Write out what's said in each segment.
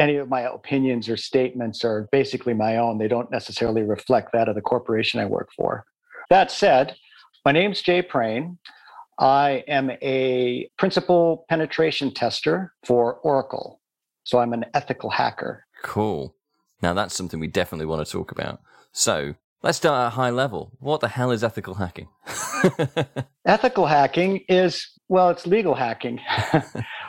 any of my opinions or statements are basically my own. They don't necessarily reflect that of the corporation I work for. That said, my name's Jay Prane. I am a principal penetration tester for Oracle. So I'm an ethical hacker. Cool. Now that's something we definitely want to talk about. So let's start at a high level. What the hell is ethical hacking? ethical hacking is, well, it's legal hacking.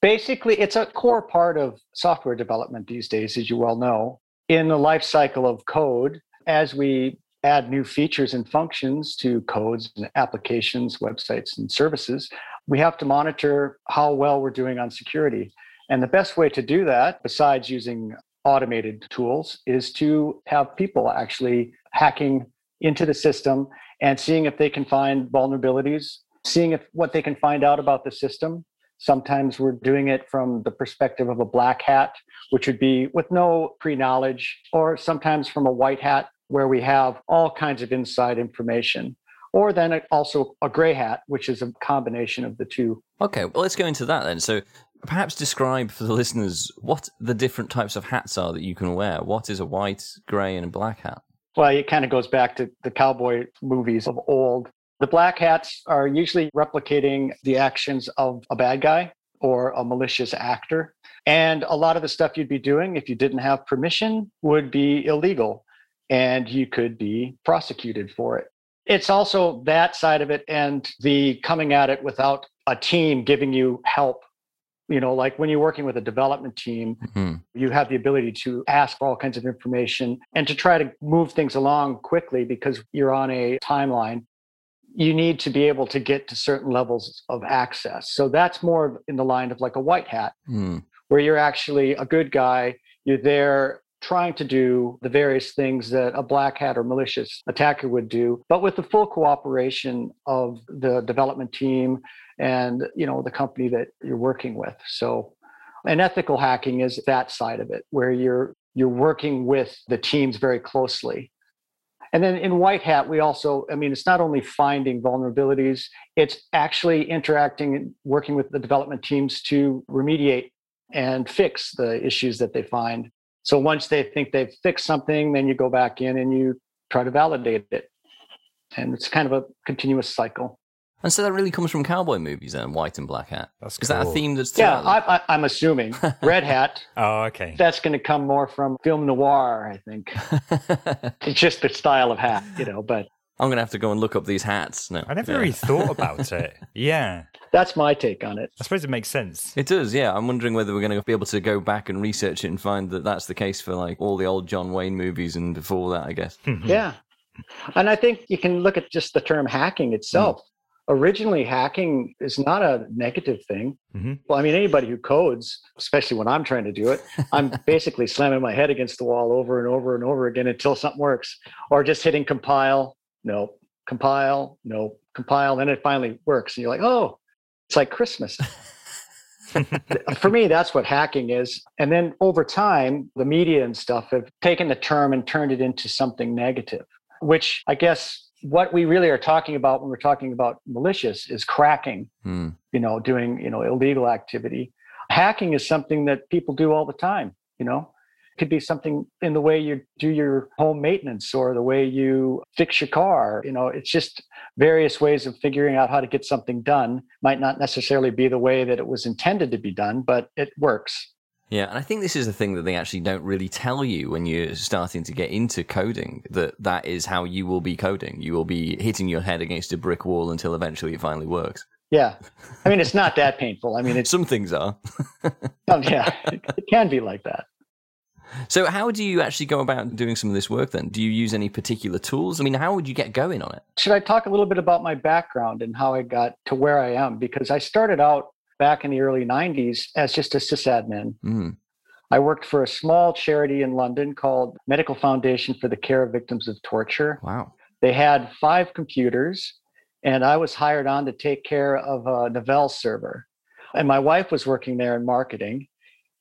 Basically, it's a core part of software development these days, as you well know. In the life cycle of code, as we add new features and functions to codes and applications, websites, and services, we have to monitor how well we're doing on security. And the best way to do that, besides using automated tools, is to have people actually hacking into the system and seeing if they can find vulnerabilities, seeing if what they can find out about the system, Sometimes we're doing it from the perspective of a black hat, which would be with no pre knowledge, or sometimes from a white hat, where we have all kinds of inside information. Or then also a gray hat, which is a combination of the two. Okay, well, let's go into that then. So perhaps describe for the listeners what the different types of hats are that you can wear. What is a white, gray, and a black hat? Well, it kind of goes back to the cowboy movies of old. The black hats are usually replicating the actions of a bad guy or a malicious actor. And a lot of the stuff you'd be doing if you didn't have permission would be illegal and you could be prosecuted for it. It's also that side of it and the coming at it without a team giving you help. You know, like when you're working with a development team, mm-hmm. you have the ability to ask for all kinds of information and to try to move things along quickly because you're on a timeline you need to be able to get to certain levels of access. So that's more in the line of like a white hat, mm. where you're actually a good guy. You're there trying to do the various things that a black hat or malicious attacker would do, but with the full cooperation of the development team and you know the company that you're working with. So and ethical hacking is that side of it where you're you're working with the teams very closely and then in White Hat, we also, I mean, it's not only finding vulnerabilities, it's actually interacting and working with the development teams to remediate and fix the issues that they find. So once they think they've fixed something, then you go back in and you try to validate it. And it's kind of a continuous cycle. And so that really comes from cowboy movies and white and black hat. That's Is that a theme that's yeah? I, am assuming red hat. oh, okay. That's going to come more from film noir, I think. it's just the style of hat, you know. But I'm going to have to go and look up these hats. No, I never yeah. really thought about it. Yeah, that's my take on it. I suppose it makes sense. It does. Yeah, I'm wondering whether we're going to be able to go back and research it and find that that's the case for like all the old John Wayne movies and before that. I guess. yeah. And I think you can look at just the term hacking itself. Mm originally hacking is not a negative thing. Mm-hmm. Well, I mean, anybody who codes, especially when I'm trying to do it, I'm basically slamming my head against the wall over and over and over again until something works, or just hitting compile, no, compile, no, compile, then it finally works, and you're like, oh, it's like Christmas. For me, that's what hacking is. And then over time, the media and stuff have taken the term and turned it into something negative, which I guess what we really are talking about when we're talking about malicious is cracking, mm. you know, doing, you know, illegal activity. Hacking is something that people do all the time, you know. It could be something in the way you do your home maintenance or the way you fix your car. You know, it's just various ways of figuring out how to get something done. Might not necessarily be the way that it was intended to be done, but it works. Yeah, and I think this is the thing that they actually don't really tell you when you're starting to get into coding that that is how you will be coding. You will be hitting your head against a brick wall until eventually it finally works. Yeah. I mean, it's not that painful. I mean, it's, some things are. um, yeah, it, it can be like that. So, how do you actually go about doing some of this work then? Do you use any particular tools? I mean, how would you get going on it? Should I talk a little bit about my background and how I got to where I am? Because I started out back in the early 90s as just a sysadmin. Mm. I worked for a small charity in London called Medical Foundation for the Care of Victims of Torture. Wow. They had five computers, and I was hired on to take care of a Novell server. And my wife was working there in marketing.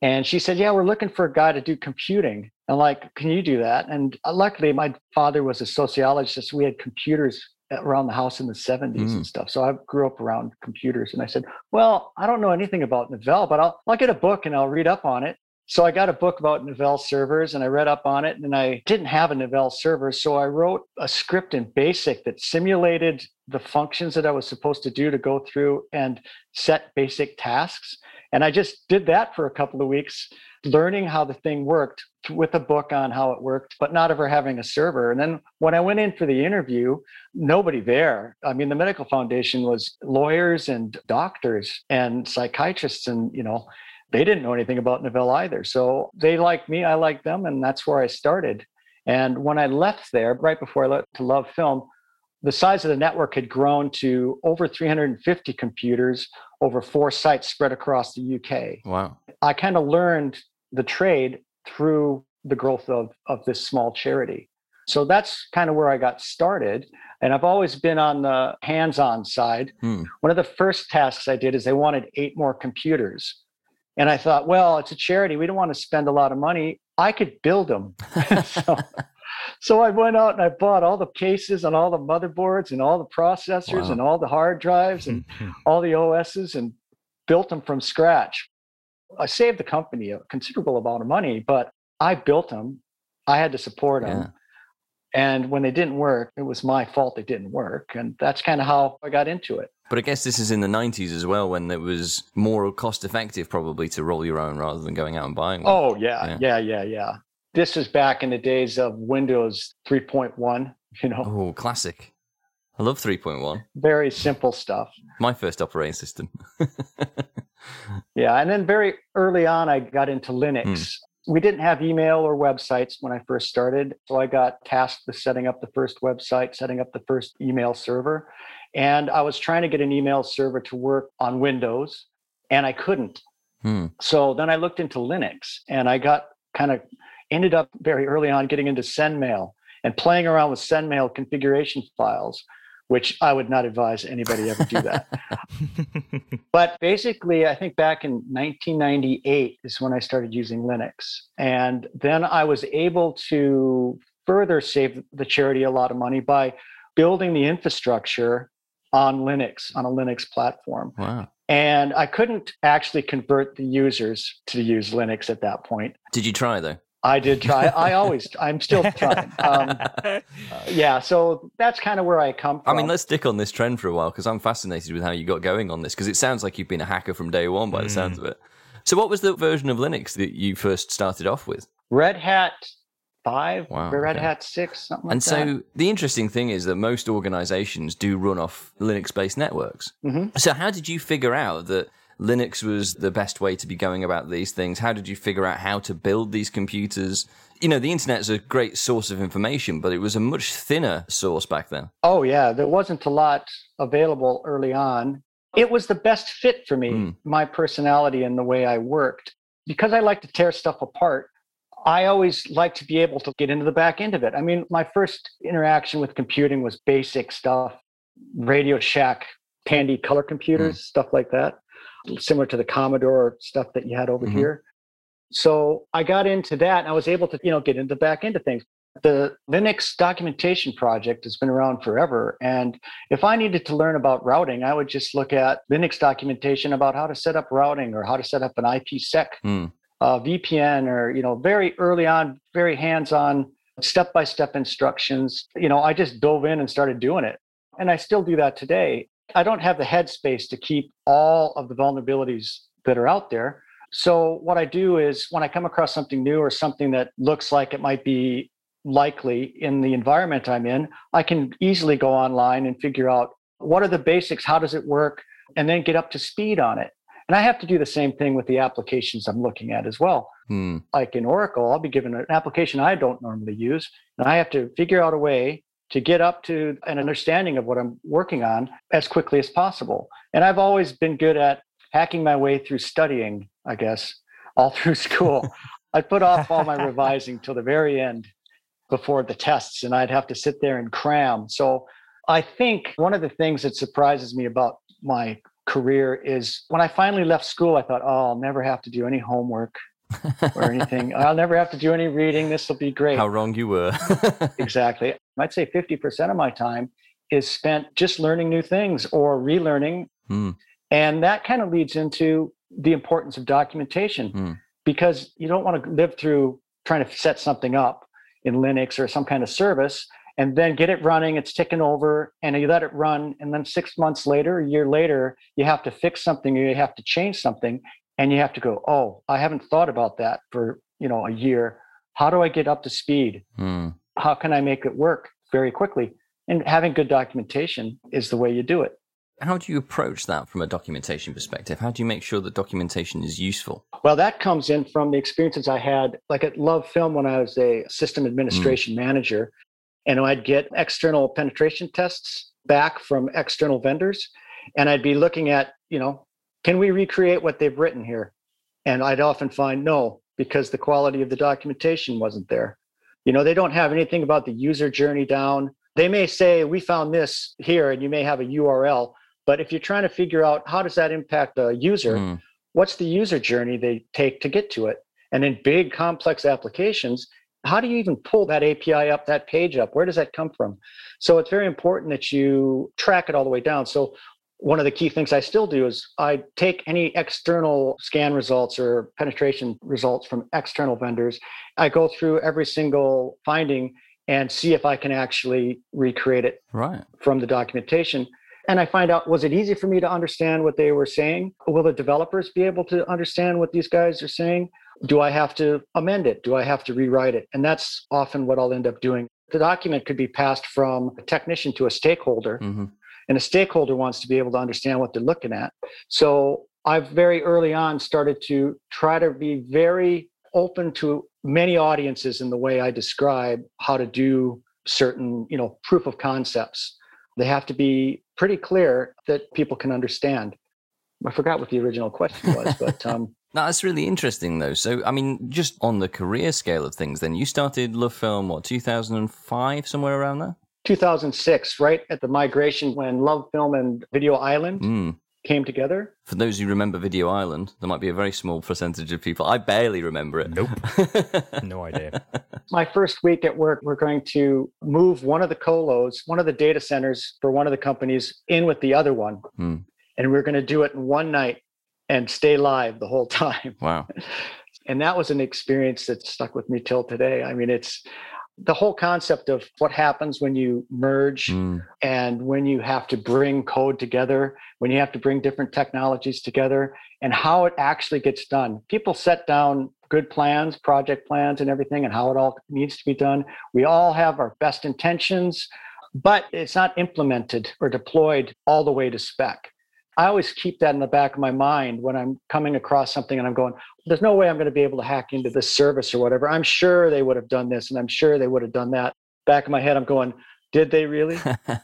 And she said, Yeah, we're looking for a guy to do computing. I'm like, Can you do that? And luckily, my father was a sociologist. so We had computers around the house in the 70s mm. and stuff. So I grew up around computers and I said, well, I don't know anything about Novell, but I'll, I'll get a book and I'll read up on it. So I got a book about Novell servers and I read up on it and I didn't have a Novell server. So I wrote a script in BASIC that simulated the functions that I was supposed to do to go through and set basic tasks. And I just did that for a couple of weeks, learning how the thing worked with a book on how it worked, but not ever having a server. And then when I went in for the interview, nobody there. I mean, the medical foundation was lawyers and doctors and psychiatrists and, you know, they didn't know anything about Novell either. So they liked me, I liked them, and that's where I started. And when I left there, right before I left to Love Film, the size of the network had grown to over 350 computers over four sites spread across the UK. Wow. I kind of learned the trade through the growth of, of this small charity. So that's kind of where I got started. And I've always been on the hands on side. Hmm. One of the first tasks I did is they wanted eight more computers. And I thought, well, it's a charity. We don't want to spend a lot of money. I could build them. so, so I went out and I bought all the cases and all the motherboards and all the processors Wow. and all the hard drives and all the OSs and built them from scratch. I saved the company a considerable amount of money, but I built them. I had to support them. Yeah. And when they didn't work, it was my fault they didn't work. And that's kind of how I got into it. But I guess this is in the 90s as well, when it was more cost effective probably to roll your own rather than going out and buying one. Oh, yeah, yeah, yeah, yeah. This is back in the days of Windows 3.1, you know, Oh, classic. I love 3.1. very simple stuff. My first operating system. Yeah. And then very early on, I got into Linux. We didn't have email or websites when I first started. So I got tasked with setting up the first website, setting up the first email server. And I was trying to get an email server to work on Windows, and I couldn't. Hmm. So then I looked into Linux and I got kind of ended up very early on getting into SendMail and playing around with SendMail configuration files, which I would not advise anybody ever do that. but basically, I think back in 1998 is when I started using Linux. And then I was able to further save the charity a lot of money by building the infrastructure on Linux, on a Linux platform. Wow. And I couldn't actually convert the users to use Linux at that point. Did you try though? I did try. I always, I'm still trying. Um, uh, yeah, so that's kind of where I come from. I mean, let's stick on this trend for a while because I'm fascinated with how you got going on this because it sounds like you've been a hacker from day one by the sounds of it. So, what was the version of Linux that you first started off with? Red Hat five, Wow, Red okay. Hat six, something like and so, the interesting thing is that most organizations do run off Linux based networks. Mhm. So, how did you figure out that Linux was the best way to be going about these things? How did you figure out how to build these computers? You know, the internet's a great source of information, but it was a much thinner source back then. Oh yeah, there wasn't a lot available early on. It was the best fit for me, Mm. my personality and the way I worked. Because I like to tear stuff apart, I always like to be able to get into the back end of it. I mean, my first interaction with computing was basic stuff, Radio Shack, Tandy color computers, stuff like that, similar to the Commodore stuff that you had over Mhm. here. So I got into that and I was able to, you know, get into the back end of things. The Linux documentation project has been around forever. And if I needed to learn about routing, I would just look at Linux documentation about how to set up routing or how to set up an IPsec Hmm. uh, VPN or, you know, very early on, very hands-on, step-by-step instructions. You know, I just dove in and started doing it. And I still do that today. I don't have the headspace to keep all of the vulnerabilities that are out there. So what I do is when I come across something new or something that looks like it might be likely in the environment I'm in, I can easily go online and figure out what are the basics, how does it work, and then get up to speed on it. And I have to do the same thing with the applications I'm looking at as well. Hmm. Like in Oracle, I'll be given an application I don't normally use, and I have to figure out a way to get up to an understanding of what I'm working on as quickly as possible. And I've always been good at hacking my way through studying, I guess, all through school. I'd put off all my revising till the very end before the tests, and I'd have to sit there and cram. So I think one of the things that surprises me about my career is when I finally left school, I thought, oh, I'll never have to do any homework or anything. I'll never have to do any reading. This will be great. How wrong you were. Exactly. I'd say 50% of my time is spent just learning new things or relearning. Hmm. And that kind of leads into the importance of documentation Hmm. because you don't want to live through trying to set something up in Linux or some kind of service and then get it running, it's ticking over, and you let it run. And then six months later, a year later, you have to fix something or you have to change something. And you have to go, oh, I haven't thought about that for you know a year. How do I get up to speed? Hmm. How can I make it work very quickly? And having good documentation is the way you do it. How do you approach that from a documentation perspective? How do you make sure that documentation is useful? Well, that comes in from the experiences I had, like at Love Film when I was a system mm. administration manager, and I'd get external penetration tests back from external vendors, and I'd be looking at, you know, can we recreate what they've written here? And I'd often find no, because the quality of the documentation wasn't there. You know, they don't have anything about the user journey down. They may say, we found this here, and you may have a URL, but if you're trying to figure out how does that impact the user, Hmm. what's the user journey they take to get to it? And in big complex applications, how do you even pull that API up, that page up? Where does that come from? So it's very important that you track it all the way down. So one of the key things I still do is I take any external scan results or penetration results from external vendors. I go through every single finding and see if I can actually recreate it Right. from the documentation. And I find out was it easy for me to understand what they were saying? Will the developers be able to understand what these guys are saying? Do I have to amend it? Do I have to rewrite it? And that's often what I'll end up doing. The document could be passed from a technician to a stakeholder, hmm and a stakeholder wants to be able to understand what they're looking at. So I've very early on started to try to be very open to many audiences in the way I describe how to do certain, you know, proof of concepts. They have to be pretty clear that people can understand. I forgot what the original question was, but um, No, that's really interesting, though. So, I mean, just on the career scale of things, then you started Love Film, what, 2005, somewhere around there? 2006, right at the migration when Love Film and Video Island Mm. came together. For those who remember Video Island, there might be a very small percentage of people. I barely remember it. Nope. No idea. my first week at work, we're going to move one of the colos, one of the data centers for one of the companies in with the other one. Hmm. And we're going to do it in one night and stay live the whole time. wow. And that was an experience that stuck with me till today. I mean, it's the whole concept of what happens when you merge Mm. and when you have to bring code together, when you have to bring different technologies together, and how it actually gets done. People set down good plans, project plans, and everything, and how it all needs to be done. We all have our best intentions, but it's not implemented or deployed all the way to spec. I always keep that in the back of my mind when I'm coming across something and I'm going, there's no way I'm going to be able to hack into this service or whatever. I'm sure they would have done this and I'm sure they would have done that. Back of my head, I'm going, did they really?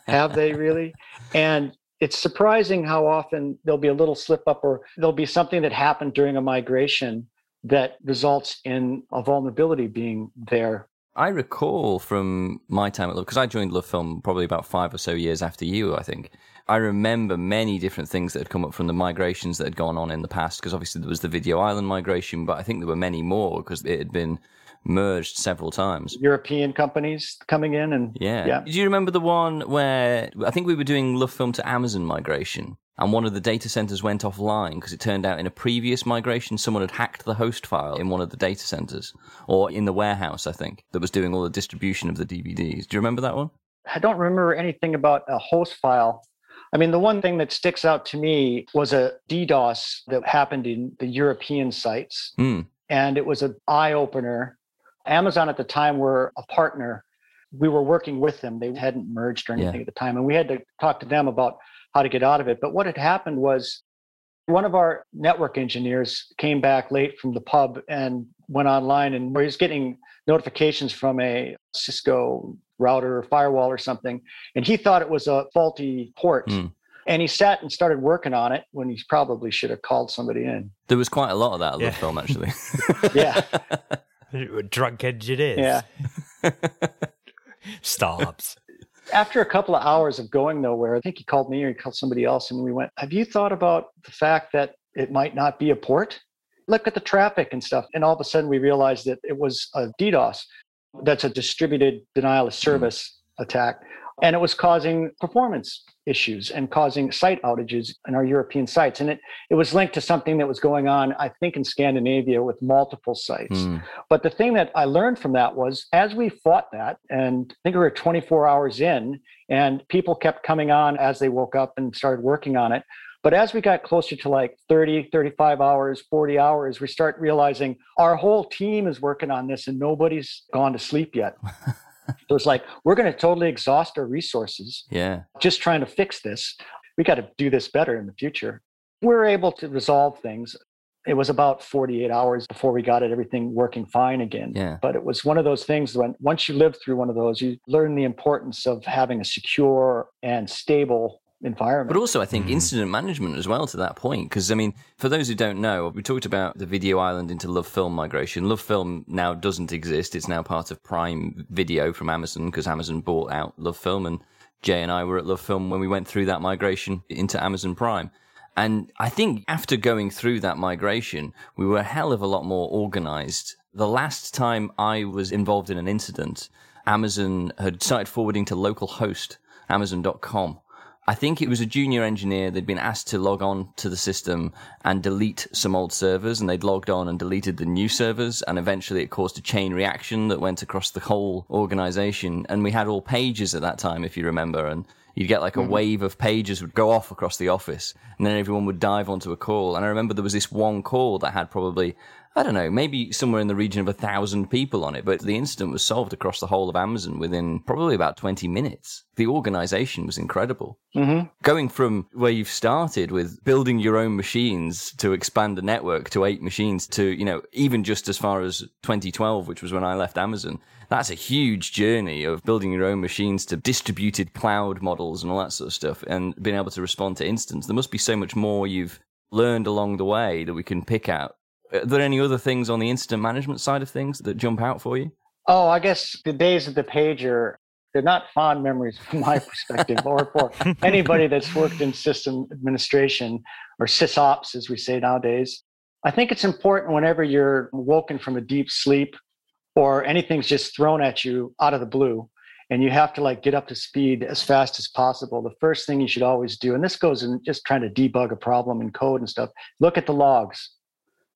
Have they really? And it's surprising how often there'll be a little slip up or there'll be something that happened during a migration that results in a vulnerability being there. I recall from my time at Love, because I joined Love Film probably about five or so years after you, I think. I remember many different things that had come up from the migrations that had gone on in the past, because obviously there was the Video Island migration, but I think there were many more because it had been merged several times. European companies coming in and Yeah. Yeah. Do you remember the one where I think we were doing Love Film to Amazon migration? And one of the data centers went offline because it turned out in a previous migration, someone had hacked the host file in one of the data centers or in the warehouse, I think, that was doing all the distribution of the DVDs. Do you remember that one? I don't remember anything about a host file. I mean, the one thing that sticks out to me was a DDoS that happened in the European sites, Hmm. and it was an eye opener. Amazon at the time were a partner. We were working with them. They hadn't merged or Yeah. anything at the time, and we had to talk to them about how to get out of it. But what had happened was one of our network engineers came back late from the pub and went online and he was getting notifications from a Cisco router or firewall or something. And he thought it was a faulty port. Hmm. And he sat and started working on it when he probably should have called somebody in. There was quite a lot of that at Yeah. Love Film, actually. Yeah. Drunk engineers. Yeah. Startups. After a couple of hours of going nowhere, I think he called me or he called somebody else. And we went, Have you thought about the fact that it might not be a port? Look at the traffic and stuff. And all of a sudden we realized that it was a DDoS. That's a distributed denial of service attack. And it was causing performance issues and causing site outages in our European sites. And it, it was linked to something that was going on, I think, in Scandinavia with multiple sites. Mm. But the thing that I learned from that was as we fought that, and I think we were 24 hours in, and people kept coming on as they woke up and started working on it. But as we got closer to like 30, 35 hours, 40 hours, we start realizing our whole team is working on this and nobody's gone to sleep yet. so it's like, we're going to totally exhaust our resources Yeah. just trying to fix this. We got to do this better in the future. We are able to resolve things. It was about 48 hours before we got it, everything working fine again. Yeah. But it was one of those things when once you live through one of those, you learn the importance of having a secure and stable environment. But also, I think Mhm. incident management as well to that point. Because, I mean, for those who don't know, we talked about the Video Island into Love Film migration. Love Film now doesn't exist. It's now part of Prime Video from Amazon because Amazon bought out Love Film. And Jay and I were at Love Film when we went through that migration into Amazon Prime. And I think after going through that migration, we were a hell of a lot more organized. The last time I was involved in an incident, Amazon had started forwarding to localhost, amazon.com. I think it was a junior engineer. They'd been asked to log on to the system and delete some old servers, and they'd logged on and deleted the new servers. And eventually, it caused a chain reaction that went across the whole organization. And we had all pages at that time, if you remember. And you'd get like a mm-hmm. wave of pages would go off across the office, and then everyone would dive onto a call. And I remember there was this one call that had probably I don't know, maybe somewhere in the region of a thousand people on it, but the incident was solved across the whole of Amazon within probably about 20 minutes. The organization was incredible. Mhm. Going from where you've started with building your own machines to expand the network to eight machines to, you know, even just as far as 2012, which was when I left Amazon, that's a huge journey of building your own machines to distributed cloud models and all that sort of stuff and being able to respond to instance. There must be so much more you've learned along the way that we can pick out. Are there any other things on the incident management side of things that jump out for you? Oh, I guess the days of the pager, they're not fond memories from my perspective or for anybody that's worked in system administration or sysops, as we say nowadays. I think it's important whenever you're woken from a deep sleep or anything's just thrown at you out of the blue and you have to like get up to speed as fast as possible. The first thing you should always do, and this goes in just trying to debug a problem in code and stuff, look at the logs.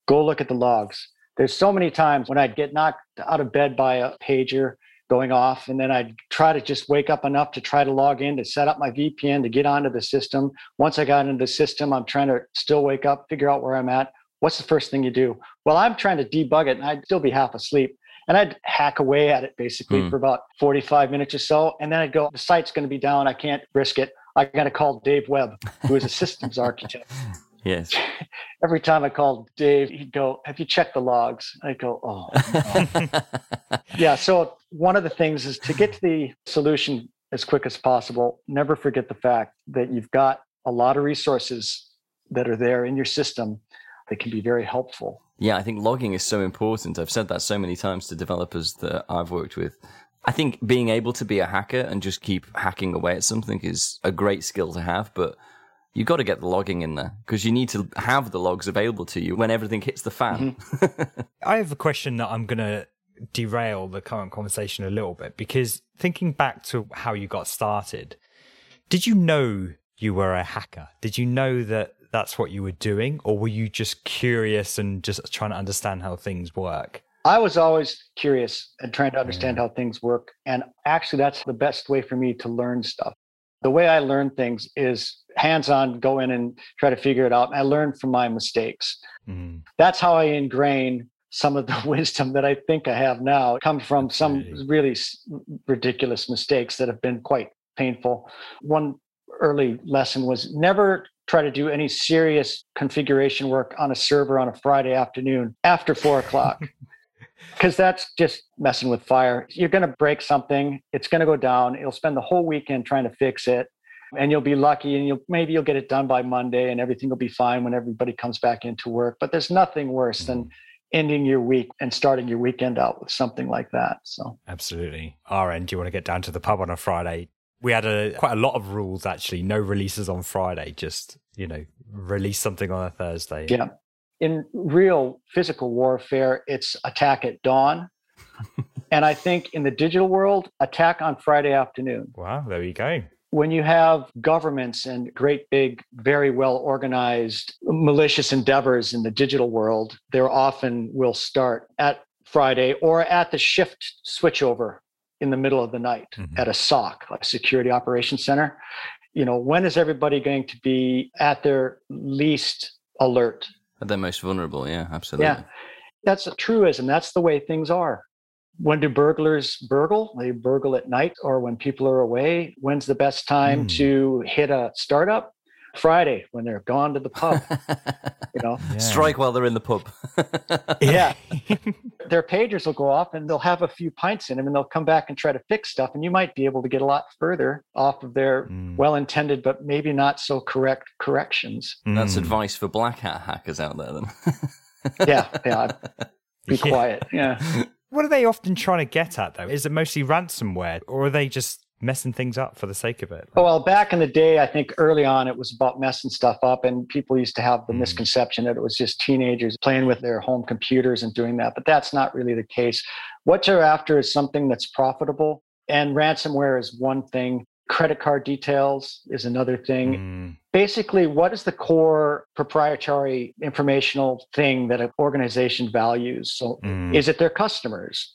Go look at the logs. There's so many times when I'd get knocked out of bed by a pager going off, and then I'd try to just wake up enough to try to log in to set up my VPN to get onto the system. Once I got into the system, I'm trying to still wake up, figure out where I'm at. What's the first thing you do? Well, I'm trying to debug it, and I'd still be half asleep. And I'd hack away at it basically Hmm. for about 45 minutes or so. And then I'd go, the site's going to be down. I can't risk it. I got to call Dave Webb, who is a systems architect Yes. every time I called Dave, he'd go, Have you checked the logs? I'd go, Oh, no." yeah. So, one of the things is to get to the solution as quick as possible. Never forget the fact that you've got a lot of resources that are there in your system that can be very helpful. Yeah, I think logging is so important. I've said that so many times to developers that I've worked with. I think being able to be a hacker and just keep hacking away at something is a great skill to have, but you've got to get the logging in there because you need to have the logs available to you when everything hits the fan. Mm-hmm. I have a question that I'm going to derail the current conversation a little bit because thinking back to how you got started, did you know you were a hacker? Did you know that that's what you were doing, or were you just curious and just trying to understand how things work? I was always curious and trying to understand how things work. And actually, that's the best way for me to learn stuff. The way I learn things is hands on, go in and try to figure it out. I learn from my mistakes. Mm. That's how I ingrain some of the wisdom that I think I have now. It comes from some really ridiculous mistakes that have been quite painful. One early lesson was never try to do any serious configuration work on a server on a Friday afternoon after four o'clock because that's just messing with fire. You're going to break something, it's going to go down. You'll spend the whole weekend trying to fix it. And you'll be lucky, and you'll maybe you'll get it done by Monday, and everything will be fine when everybody comes back into work. But there's nothing worse than ending your week and starting your weekend out with something like that. So Absolutely. Our end, do you want to get down to the pub on a Friday? We had a quite a lot of rules actually. No releases on Friday. Just you know, release something on a Thursday. yeah, in real physical warfare, it's attack at dawn. And I think in the digital world, attack on Friday afternoon. Wow, there you go. When you have governments and great big, very well organized malicious endeavors in the digital world, there often will start at Friday or at the shift switchover in the middle of the night mm-hmm. at a SOC, a security operations center. You know, when is everybody going to be at their least alert? Their most vulnerable, yeah, absolutely. Yeah. That's a truism. That's the way things are when do burglars burgle? They burgle at night or when people are away. When's the best time mm. to hit a startup? Friday when they're gone to the pub. you know, yeah. strike while they're in the pub. yeah, their pagers will go off and they'll have a few pints in them, and they'll come back and try to fix stuff, and you might be able to get a lot further off of their mm. well-intended but maybe not so correct corrections. That's mm. advice for black hat hackers out there, then. yeah, yeah. Be quiet. Yeah. What are they often trying to get at, though? Is it mostly ransomware, or are they just messing things up for the sake of it? Well, back in the day, I think early on it was about messing stuff up, and people used to have the mm. misconception that it was just teenagers playing with their home computers and doing that. But that's not really the case. What you're after is something that's profitable, and ransomware is one thing. Credit card details is another thing. Mm. Basically, what is the core proprietary informational thing that an organization values? So, mm. is it their customers?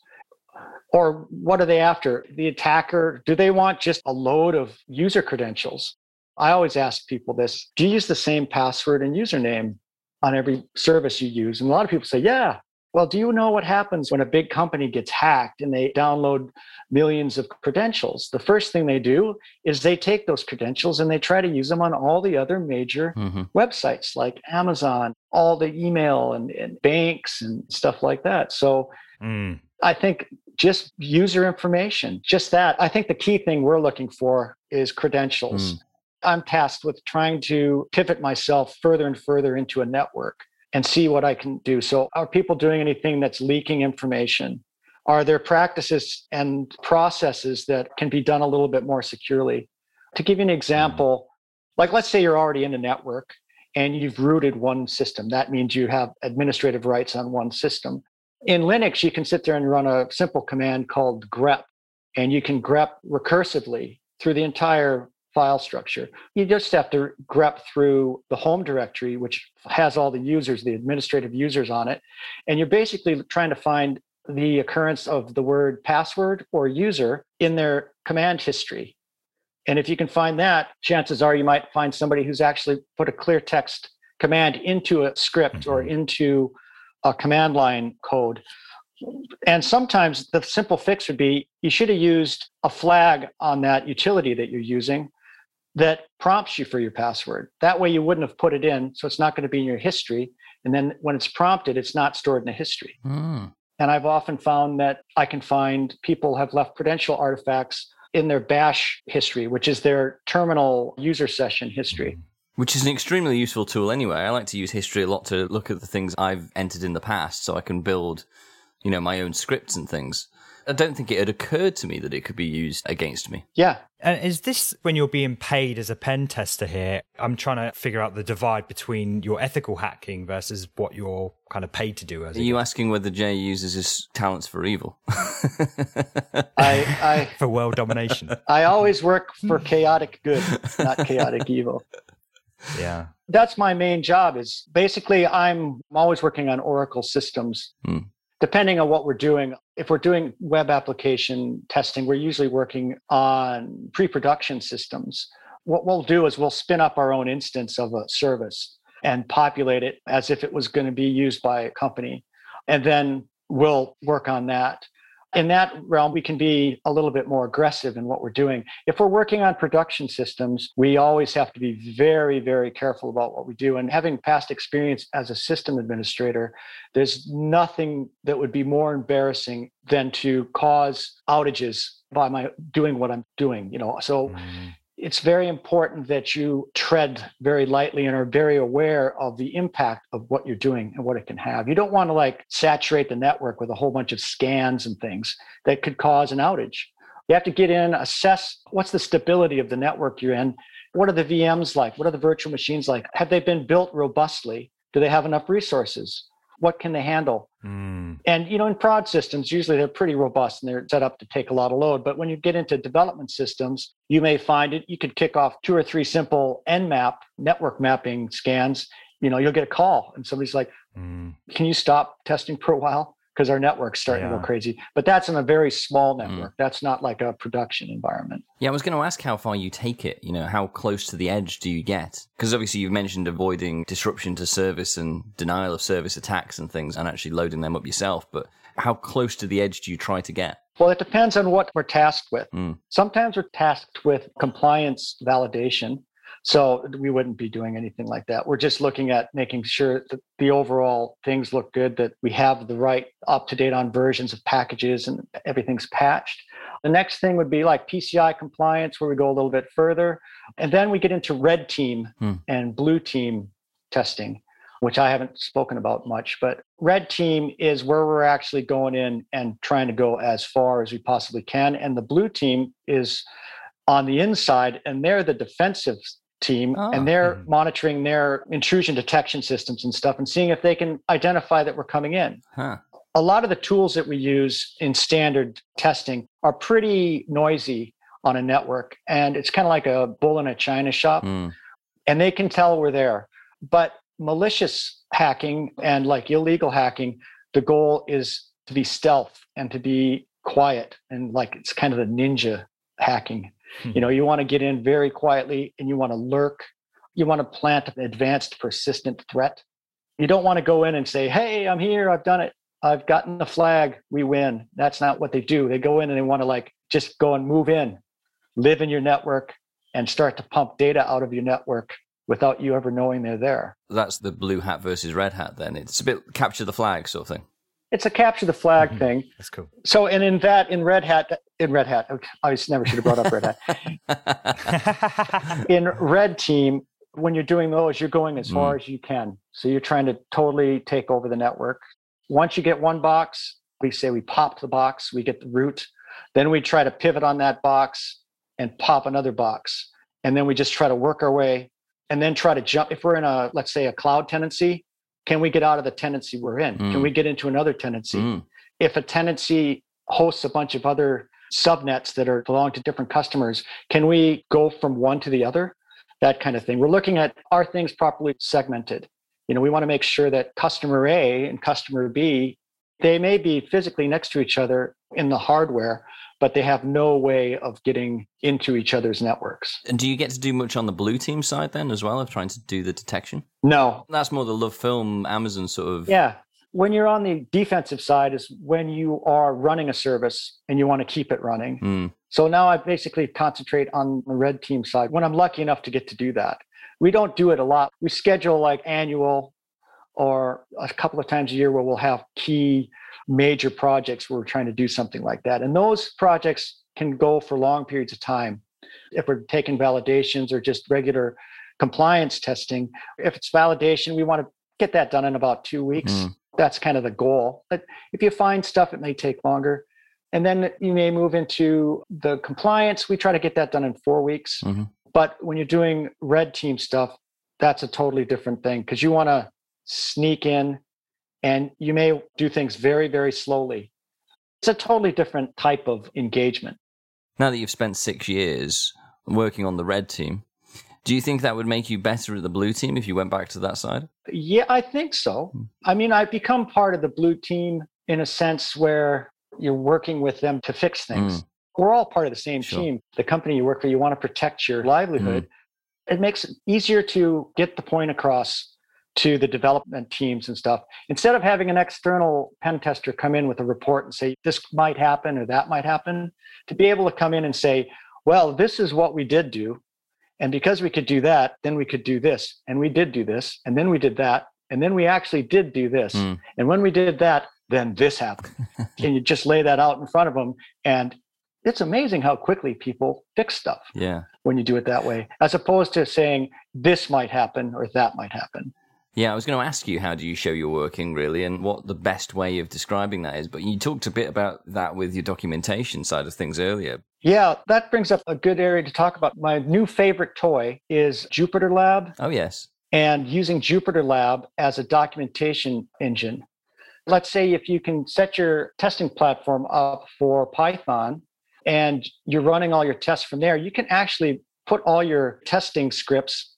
Or what are they after? The attacker, do they want just a load of user credentials? I always ask people this Do you use the same password and username on every service you use? And a lot of people say, Yeah. Well, do you know what happens when a big company gets hacked and they download millions of credentials? The first thing they do is they take those credentials and they try to use them on all the other major mm-hmm. websites like Amazon, all the email and, and, banks and stuff like that. So mm. I think just user information, just that. I think the key thing we're looking for is credentials. Mm. I'm tasked with trying to pivot myself further and further into a network and see what I can do. So, are people doing anything that's leaking information? Are there practices and processes that can be done a little bit more securely? To give you an example, like let's say you're already in a network and you've rooted one system. That means you have administrative rights on one system. In Linux, you can sit there and run a simple command called grep, and you can grep recursively through the entire file structure. You just have to grep through the home directory, which has all the users, the administrative users on it. And you're basically trying to find the occurrence of the word password or user in their command history. And if you can find that, chances are you might find somebody who's actually put a clear text command into a script mm-hmm. or into a command line code. And sometimes the simple fix would be you should have used a flag on that utility that you're using that prompts you for your password. That way you wouldn't have put it in, so it's not going to be in your history. And then when it's prompted, it's not stored in the history. Mm. And I've often found that I can find people have left credential artifacts in their bash history, which is their terminal user session history. Which is an extremely useful tool anyway. I like to use history a lot to look at the things I've entered in the past so I can build, you know, my own scripts and things. I don't think it had occurred to me that it could be used against me. Yeah. And is this when you're being paid as a pen tester here? I'm trying to figure out the divide between your ethical hacking versus what you're kind of paid to do. As Are you asking whether Jay uses his talents for evil? I, I for world domination. I always work for chaotic good, not chaotic evil. Yeah. That's my main job is basically I'm always working on Oracle systems. Hmm depending on what we're doing, if we're doing web application testing, we're usually working on pre production systems. What we'll do is we'll spin up our own instance of a service and populate it as if it was going to be used by a company. And then we'll work on that in that realm, we can be a little bit more aggressive in what we're doing. If we're working on production systems, we always have to be very, very careful about what we do. And having past experience as a system administrator, there's nothing that would be more embarrassing than to cause outages by my doing what I'm doing. You know, so mm-hmm it's very important that you tread very lightly and are very aware of the impact of what you're doing and what it can have. You don't want to like saturate the network with a whole bunch of scans and things that could cause an outage. You have to get in, assess what's the stability of the network you're in. What are the VMs like? What are the virtual machines like? Have they been built robustly? Do they have enough resources? What can they handle? Mm. And you know, in prod systems, usually they're pretty robust and they're set up to take a lot of load. But when you get into development systems, you may find it you could kick off two or three simple nmap network mapping scans. You know, you'll get a call and somebody's like, Mm. "Can you stop testing for a while?" Because our network's starting to go crazy. But that's in a very small Mm. network. That's not like a production environment. Yeah, I was going to ask how far you take it. You know, how close to the edge do you get? Because obviously you've mentioned avoiding disruption to service and denial of service attacks and things and actually loading them up yourself. But how close to the edge do you try to get? Well, it depends on what we're tasked with. Mm. Sometimes we're tasked with compliance validation. So we wouldn't be doing anything like that. We're just looking at making sure that the overall things look good, that we have the right up to date on versions of packages and everything's patched. The next thing would be like PCI compliance, where we go a little bit further. And then we get into red team Hmm. and blue team testing, which I haven't spoken about much. But red team is where we're actually going in and trying to go as far as we possibly can. And the blue team is on the inside, and they're the defensive team, Ah. and they're Mhm. monitoring their intrusion detection systems and stuff and seeing if they can identify that we're coming in Huh. a lot of the tools that we use in standard testing are pretty noisy on a network and it's kind of like a bull in a china shop Mm. and they can tell we're there but malicious hacking and like illegal hacking the goal is to be stealth and to be quiet and like it's kind of the ninja hacking you know hmm. you want to get in very quietly and you want to lurk. You want to plant an advanced persistent threat. You don't want to go in and say hey i'm here i've done it. I've gotten the flag. We win. That's not what they do. They go in and they want to like just go and move in live in your network and start to pump data out of your network without you ever knowing they're there. That's the blue hat versus red hat then. It's a bit capture the flag sort of thing. It's a capture the flag Mhm. thing. That's cool. so and in that in red hat in red hat i just never should have brought up red hat. In red team when you're doing those you're going as far as you can. So you're trying to totally take over the network. Once you get one box we say we pop the box we get the root. Then we try to pivot on that box and pop another box. And then we just try to work our way and then try to jump if we're in a let's say a cloud tenancy can we get out of the tenancy we're in? Mm. can we get into another tenancy? Mm. if a tenancy hosts a bunch of other subnets that are belong to different customers can we go from one to the other? That kind of thing. We're looking at are things properly segmented? You know we want to make sure that customer a and customer b they may be physically next to each other in the hardware but they have no way of getting into each other's networks And do you get to do much on the blue team side then as well of trying to do the detection? no That's more the Love Film Amazon sort of. Yeah. When you're on the defensive side is when you are running a service and you want to keep it running. Mm. So now I basically concentrate on the red team side when I'm lucky enough to get to do that. We don't do it a lot. We schedule like annual or a couple of times a year where we'll have key major projects where we're trying to do something like that. And those projects can go for long periods of time. If we're taking validations or just regular compliance testing, if it's validation, we want to get that done in about two weeks. Mm. That's kind of the goal. But if you find stuff, it may take longer. And then you may move into the compliance. We try to get that done in four weeks. Mhm. But when you're doing red team stuff, that's a totally different thing because you want to sneak in and you may do things very, very slowly. It's a totally different type of engagement. Now that you've spent six years working on the red team, do you think that would make you better at the blue team if you went back to that side? Yeah, I think so. Hmm. I mean, I've become part of the blue team in a sense where you're working with them to fix things. We're all part of the same Sure. team. The company you work for, you want to protect your livelihood. It makes it easier to get the point across to the development teams and stuff. Instead of having an external pen tester come in with a report and say, this might happen or that might happen, to be able to come in and say, well, this is what we did do. And because we could do that, then we could do this. And we did do this. And then we did that. And then we actually did do this. Mm. And when we did that, then this happened. Can you just lay that out in front of them? And it's amazing how quickly people fix stuff Yeah. when you do it that way, as opposed to saying this might happen or that might happen. Yeah, I was going to ask you how do you show you're working really and what the best way of describing that is, but you talked a bit about that with your documentation side of things earlier. Yeah, that brings up a good area to talk about. My new favorite toy is Jupyter Lab Oh, yes. and using Jupyter Lab as a documentation engine. Let's say if you can set your testing platform up for Python and you're running all your tests from there, you can actually put all your testing scripts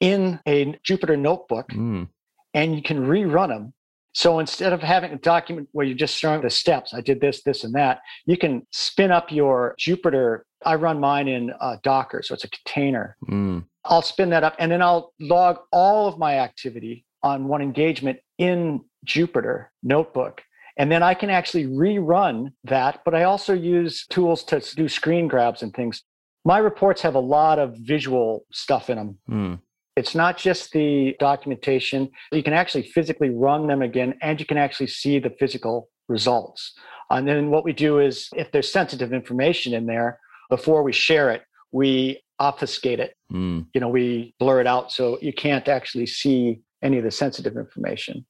in a Jupyter notebook mm. and you can rerun them. So instead of having a document where you're just showing the steps, I did this, this, and that, you can spin up your Jupyter. I run mine in uh, Docker, so it's a container. Mm. I'll spin that up and then I'll log all of my activity on one engagement in Jupyter Notebook. And then I can actually rerun that, but I also use tools to do screen grabs and things. My reports have a lot of visual stuff in them. Mm. It's not just the documentation. You can actually physically run them again, and you can actually see the physical results. And then what we do is, if there's sensitive information in there, before we share it, we obfuscate it. Mm. You know, we blur it out so you can't actually see any of the sensitive information.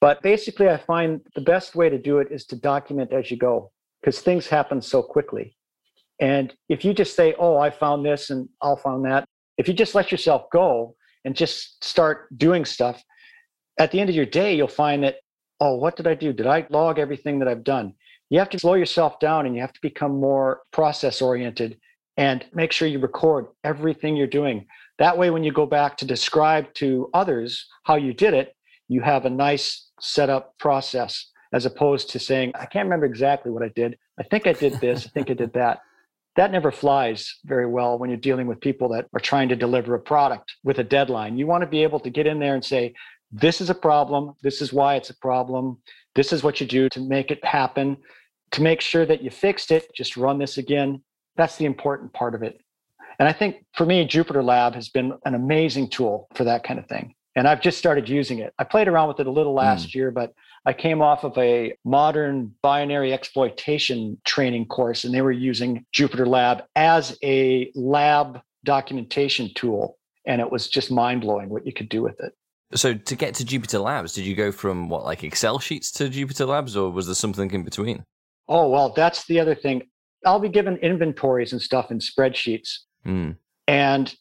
But basically, I find the best way to do it is to document as you go because things happen so quickly. And if you just say, oh, I found this and I'll found that, if you just let yourself go and just start doing stuff, at the end of your day, you'll find that, oh, what did I do? Did I log everything that I've done? You have to slow yourself down and you have to become more process oriented and make sure you record everything you're doing. That way, when you go back to describe to others how you did it, you have a nice setup process as opposed to saying, I can't remember exactly what I did. I think I did this. I think I did that. That never flies very well when you're dealing with people that are trying to deliver a product with a deadline. You want to be able to get in there and say, this is a problem. This is why it's a problem. This is what you do to make it happen. To make sure that you fixed it, just run this again. That's the important part of it. And I think for me, Jupyter Lab has been an amazing tool for that kind of thing and I've just started using it. I played around with it a little last mm. year, but I came off of a modern binary exploitation training course, and they were using Jupyter Lab as a lab documentation tool. And it was just mind blowing what you could do with it. So, to get to Jupyter Labs, did you go from what, like Excel sheets to Jupyter Labs, or was there something in between? Oh, well, that's the other thing. I'll be given inventories and stuff in spreadsheets. Mm. And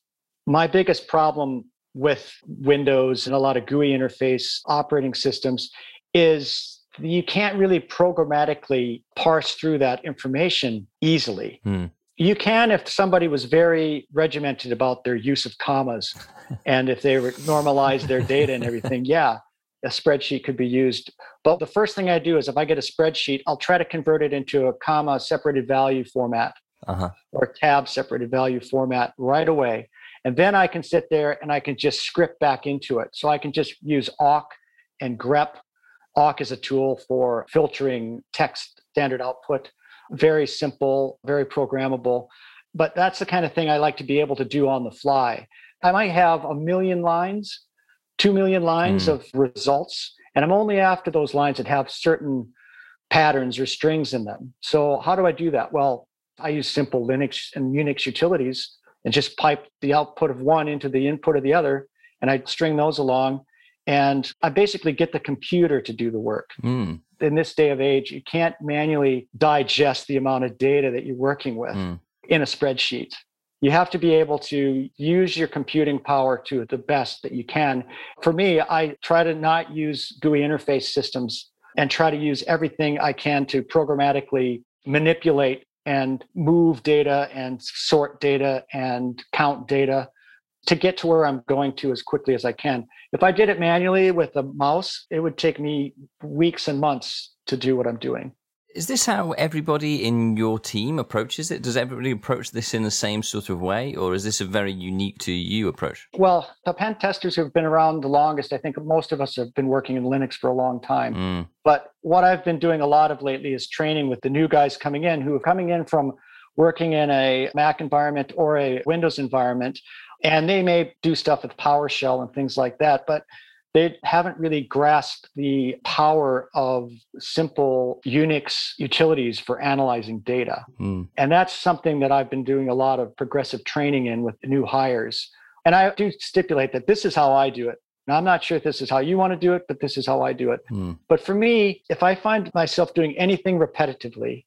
my biggest problem with Windows and a lot of GUI interface operating systems is you can't really programmatically parse through that information easily. Hmm. You can if somebody was very regimented about their use of commas and if they normalize their data and everything, yeah, a spreadsheet could be used. But the first thing I do is if I get a spreadsheet, I'll try to convert it into a comma separated value format uh-huh. or tab separated value format right away. And then I can sit there and I can just script back into it. So I can just use awk and grep. awk is a tool for filtering text standard output. Very simple, very programmable. But that's the kind of thing I like to be able to do on the fly. I might have a million lines, two million lines mm. of results, and I'm only after those lines that have certain patterns or strings in them. So, how do I do that? Well, I use simple Linux and Unix utilities and just pipe the output of one into the input of the other. And I string those along. And I basically get the computer to do the work. Mm. In this day of age, you can't manually digest the amount of data that you're working with mm. in a spreadsheet. You have to be able to use your computing power to the best that you can. For me, I try to not use GUI interface systems and try to use everything I can to programmatically manipulate and move data and sort data and count data to get to where I'm going to as quickly as I can. If I did it manually with a mouse, it would take me weeks and months to do what I'm doing. Is this how everybody in your team approaches it? Does everybody approach this in the same sort of way, or is this a very unique to you approach? Well, the pen testers who've been around the longest, I think most of us have been working in Linux for a long time. Mm. But what I've been doing a lot of lately is training with the new guys coming in who are coming in from working in a Mac environment or a Windows environment. And they may do stuff with PowerShell and things like that. But they haven't really grasped the power of simple Unix utilities for analyzing data. Mm. And that's something that I've been doing a lot of progressive training in with new hires. And I do stipulate that this is how I do it. Now, I'm not sure if this is how you want to do it, but this is how I do it. Mm. But for me, if I find myself doing anything repetitively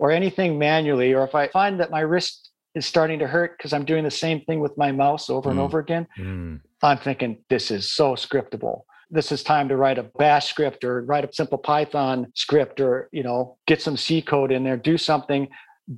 or anything manually, or if I find that my wrist is starting to hurt because I'm doing the same thing with my mouse over mm. and over again, mm. I'm thinking this is so scriptable. this is time to write a bash script or write a simple python script or you know get some c code in there do something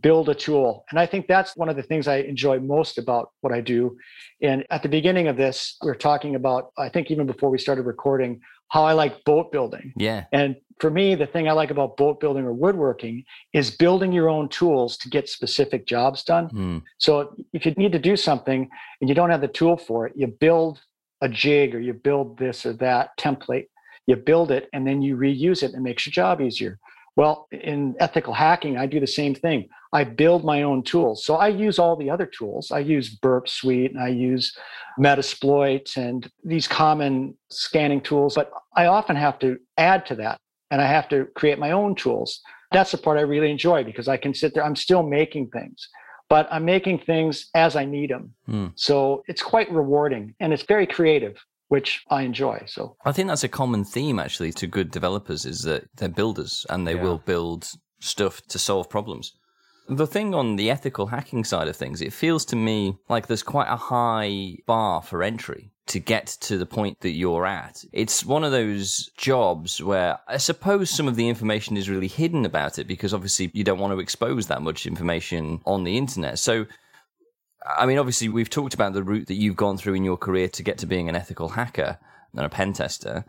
build a tool and i think that's one of the things i enjoy most about what i do and at the beginning of this we are talking about i think even before we started recording how i like boat building yeah and for me the thing i like about boat building or woodworking is building your own tools to get specific jobs done mm. so if you need to do something and you don't have the tool for it you build a jig or you build this or that template, you build it and then you reuse it and it makes your job easier. Well, in ethical hacking, I do the same thing. I build my own tools. So I use all the other tools. I use Burp Suite and I use Metasploit and these common scanning tools, but I often have to add to that and I have to create my own tools. That's the part I really enjoy because I can sit there, I'm still making things but I'm making things as I need them. Mm. So it's quite rewarding and it's very creative, which I enjoy. So I think that's a common theme actually to good developers is that they're builders and they yeah. will build stuff to solve problems. The thing on the ethical hacking side of things, it feels to me like there's quite a high bar for entry to get to the point that you're at. It's one of those jobs where I suppose some of the information is really hidden about it because obviously you don't want to expose that much information on the internet. So, I mean, obviously we've talked about the route that you've gone through in your career to get to being an ethical hacker and a pen tester.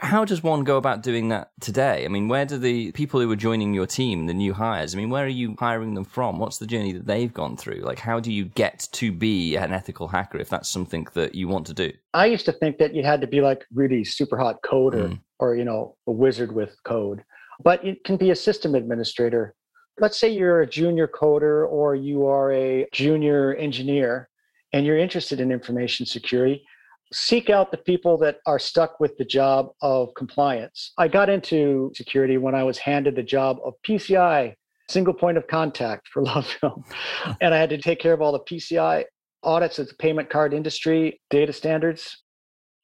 How does one go about doing that today? I mean, where do the people who are joining your team, the new hires, I mean, where are you hiring them from? What's the journey that they've gone through? Like, how do you get to be an ethical hacker if that's something that you want to do? I used to think that you had to be like really super hot coder mm. or, you know, a wizard with code, but it can be a system administrator. Let's say you're a junior coder or you are a junior engineer and you're interested in information security seek out the people that are stuck with the job of compliance. I got into security when I was handed the job of PCI, single point of contact for LoveFilm. and I had to take care of all the PCI audits of the payment card industry, data standards.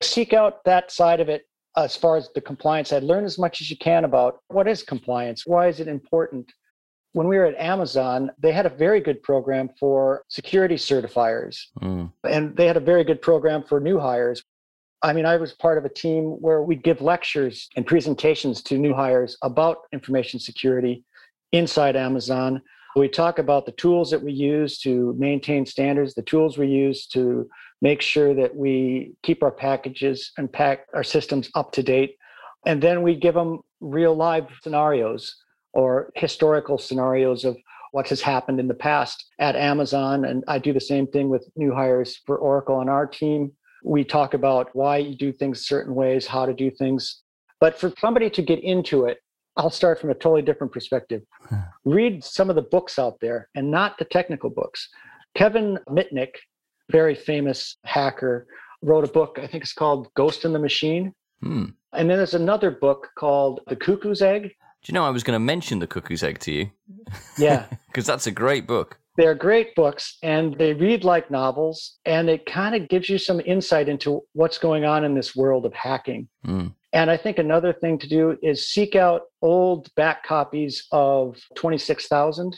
Seek out that side of it as far as the compliance side. Learn as much as you can about what is compliance, why is it important, when we were at Amazon, they had a very good program for security certifiers. Mm. And they had a very good program for new hires. I mean, I was part of a team where we'd give lectures and presentations to new hires about information security inside Amazon. We talk about the tools that we use to maintain standards, the tools we use to make sure that we keep our packages and pack our systems up to date. And then we give them real live scenarios or historical scenarios of what has happened in the past at Amazon. And I do the same thing with new hires for Oracle on our team. We talk about why you do things certain ways, how to do things. But for somebody to get into it, I'll start from a totally different perspective. Read some of the books out there and not the technical books. Kevin Mitnick, very famous hacker, wrote a book, I think it's called Ghost in the Machine. Hmm. And then there's another book called The Cuckoo's Egg. Do you know I was going to mention The Cuckoo's Egg to you? Yeah. Because that's a great book. They're great books and they read like novels and it kind of gives you some insight into what's going on in this world of hacking. Mm. And I think another thing to do is seek out old back copies of 2600.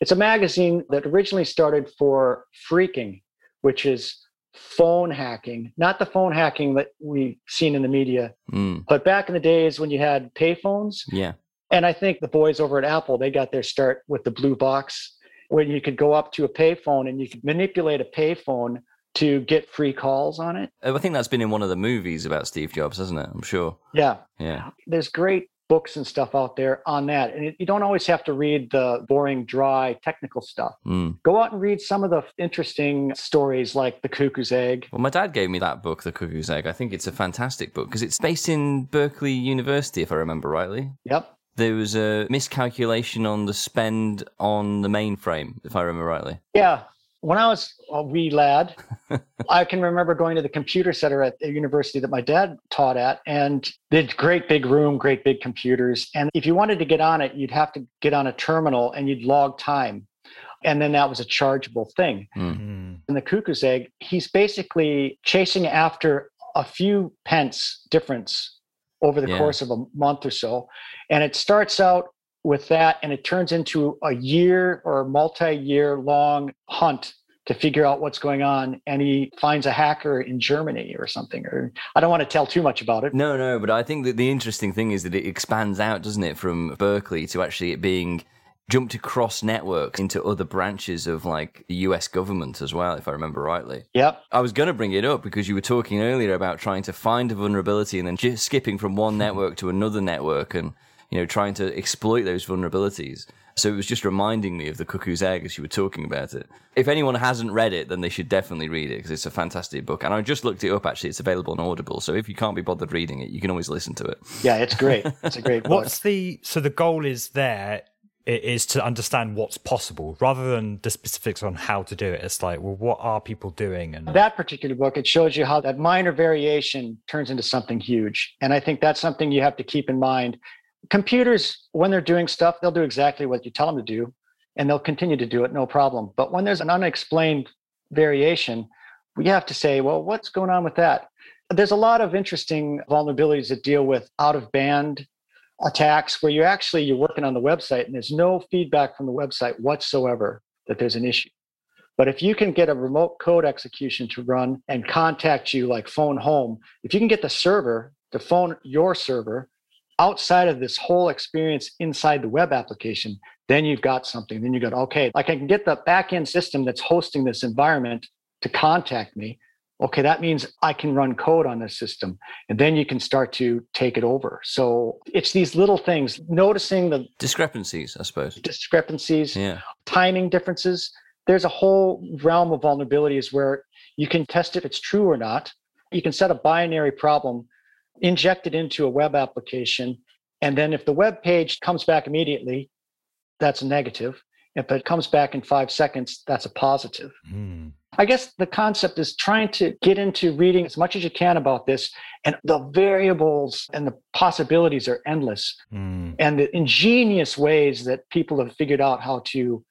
It's a magazine that originally started for phreaking, which is phone hacking, not the phone hacking that we've seen in the media, mm. but back in the days when you had payphones. Yeah. And I think the boys over at Apple, they got their start with the blue box, when you could go up to a payphone and you could manipulate a payphone to get free calls on it. I think that's been in one of the movies about Steve Jobs, hasn't it? I'm sure. Yeah. Yeah. There's great books and stuff out there on that. And you don't always have to read the boring, dry, technical stuff. Mm. Go out and read some of the interesting stories like The Cuckoo's Egg. Well, my dad gave me that book, The Cuckoo's Egg. I think it's a fantastic book because it's based in Berkeley University, if I remember rightly. Yep. There was a miscalculation on the spend on the mainframe, if I remember rightly. Yeah, when I was a wee lad, I can remember going to the computer center at the university that my dad taught at, and the great big room, great big computers. And if you wanted to get on it, you'd have to get on a terminal and you'd log time. And then that was a chargeable thing. Mm-hmm. In the cuckoo's egg, he's basically chasing after a few pence difference over the Yeah. course of a month or so. And it starts out with that and it turns into a year or multi-year long hunt to figure out what's going on and he finds a hacker in Germany or something or I don't want to tell too much about it. No, no, but I think that the interesting thing is that it expands out, doesn't it, from Berkeley to actually it being jumped across networks into other branches of like the US government as well, if I remember rightly. Yep. I was going to bring it up because you were talking earlier about trying to find a vulnerability and then just skipping from one network to another network and, you know, trying to exploit those vulnerabilities. So it was just reminding me of the cuckoo's egg as you were talking about it. If anyone hasn't read it, then they should definitely read it because it's a fantastic book. And I just looked it up actually. It's available on Audible. So if you can't be bothered reading it, you can always listen to it. Yeah, it's great. It's a great book. What's the so the goal is there it is to understand what's possible rather than the specifics on how to do it. It's like, well, what are people doing? And that particular book, it shows you how that minor variation turns into something huge. And I think that's something you have to keep in mind. Computers, when they're doing stuff, they'll do exactly what you tell them to do, and they'll continue to do it, no problem. But when there's an unexplained variation, we have to say, well, what's going on with that? There's a lot of interesting vulnerabilities that deal with out of band attacks where you actually you're working on the website and there's no feedback from the website whatsoever that there's an issue. But if you can get a remote code execution to run and contact you like phone home if you can get the server to phone your server outside of this whole experience inside the web application then you've got something. Then you go okay like i can get the backend system that's hosting this environment to contact me okay, that means I can run code on this system. And then you can start to take it over. So it's these little things, noticing the discrepancies, I suppose. Discrepancies, yeah. timing differences. There's a whole realm of vulnerabilities where you can test if it's true or not. You can set a binary problem, inject it into a web application. And then if the web page comes back immediately, that's a negative. If it comes back in five seconds, that's a positive. Mm. I guess the concept is trying to get into reading as much as you can about this, and the variables and the possibilities are endless. Mm. And the ingenious ways that people have figured out how to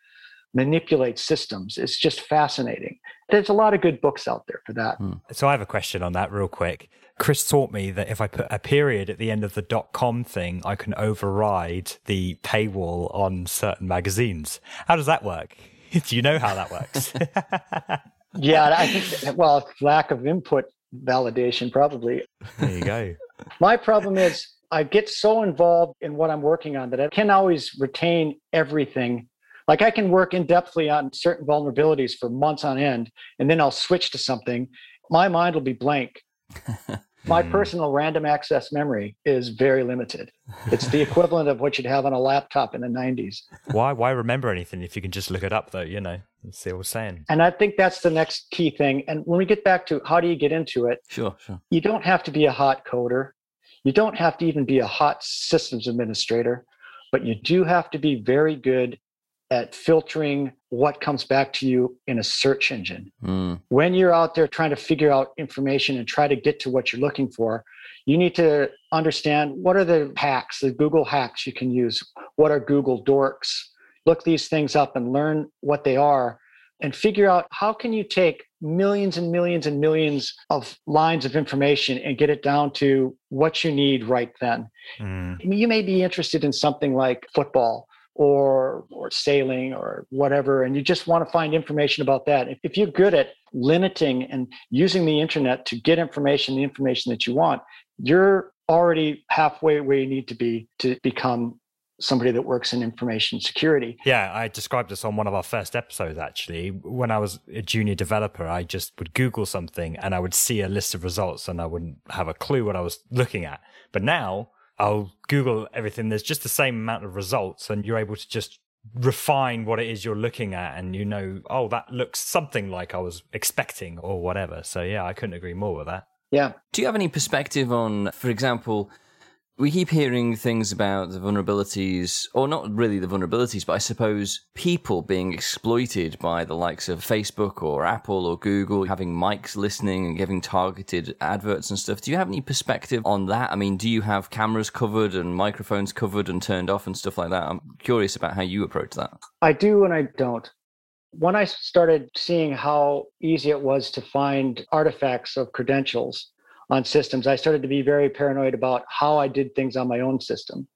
manipulate systems is just fascinating. There's a lot of good books out there for that. Mm. So I have a question on that, real quick. Chris taught me that if I put a period at the end of the dot com thing, I can override the paywall on certain magazines. How does that work? Do you know how that works? yeah, I think, well, lack of input validation, probably. There you go. My problem is I get so involved in what I'm working on that I can always retain everything. Like I can work in depthly on certain vulnerabilities for months on end, and then I'll switch to something. My mind will be blank. My hmm. personal random access memory is very limited. It's the equivalent of what you'd have on a laptop in the 90s. Why why remember anything if you can just look it up though, you know, and see what we're saying. And I think that's the next key thing. And when we get back to how do you get into it? Sure, sure. You don't have to be a hot coder. You don't have to even be a hot systems administrator, but you do have to be very good at filtering what comes back to you in a search engine. Mm. When you're out there trying to figure out information and try to get to what you're looking for, you need to understand what are the hacks, the Google hacks you can use. What are Google dorks? Look these things up and learn what they are and figure out how can you take millions and millions and millions of lines of information and get it down to what you need right then. Mm. You may be interested in something like football or or sailing or whatever and you just want to find information about that if, if you're good at limiting and using the internet to get information the information that you want you're already halfway where you need to be to become somebody that works in information security. Yeah, I described this on one of our first episodes actually. When I was a junior developer, I just would Google something and I would see a list of results and I wouldn't have a clue what I was looking at. But now I'll Google everything. There's just the same amount of results, and you're able to just refine what it is you're looking at and you know oh that looks something like i was expecting or whatever. So yeah i couldn't agree more with that. Yeah. Do you have any perspective on for example we keep hearing things about the vulnerabilities, or not really the vulnerabilities, but I suppose people being exploited by the likes of Facebook or Apple or Google, having mics listening and giving targeted adverts and stuff. Do you have any perspective on that? I mean, do you have cameras covered and microphones covered and turned off and stuff like that? I'm curious about how you approach that. I do and I don't. When I started seeing how easy it was to find artifacts of credentials, on systems, I started to be very paranoid about how I did things on my own system.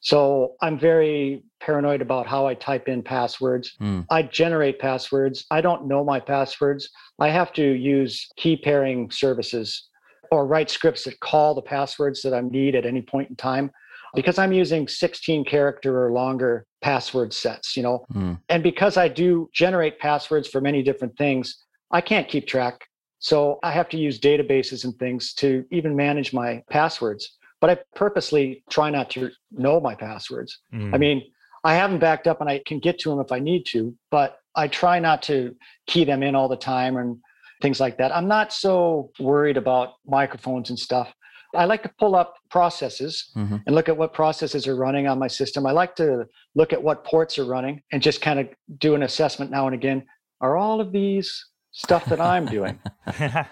So I'm very paranoid about how I type in passwords. Mm. I generate passwords. I don't know my passwords. I have to use key pairing services or write scripts that call the passwords that I need at any point in time because I'm using 16 character or longer password sets, you know. Mm. And because I do generate passwords for many different things, I can't keep track. So I have to use databases and things to even manage my passwords. But I purposely try not to know my passwords. Mm. I mean, I have them backed up and I can get to them if I need to, but I try not to key them in all the time and things like that. I'm not so worried about microphones and stuff. I like to pull up processes Mhm. and look at what processes are running on my system. I like to look at what ports are running and just kind of do an assessment now and again. Are all of these stuff that I'm doing?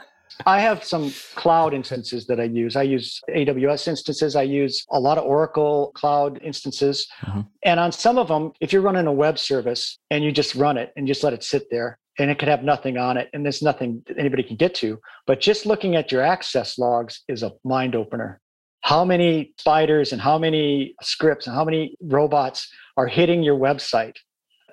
I have some cloud instances that I use. I use AWS instances. I use a lot of Oracle cloud instances. Mhm. And on some of them, if you're running a web service and you just run it and just let it sit there, and it could have nothing on it, and there's nothing anybody can get to. But just looking at your access logs is a mind opener. How many spiders and how many scripts and how many robots are hitting your website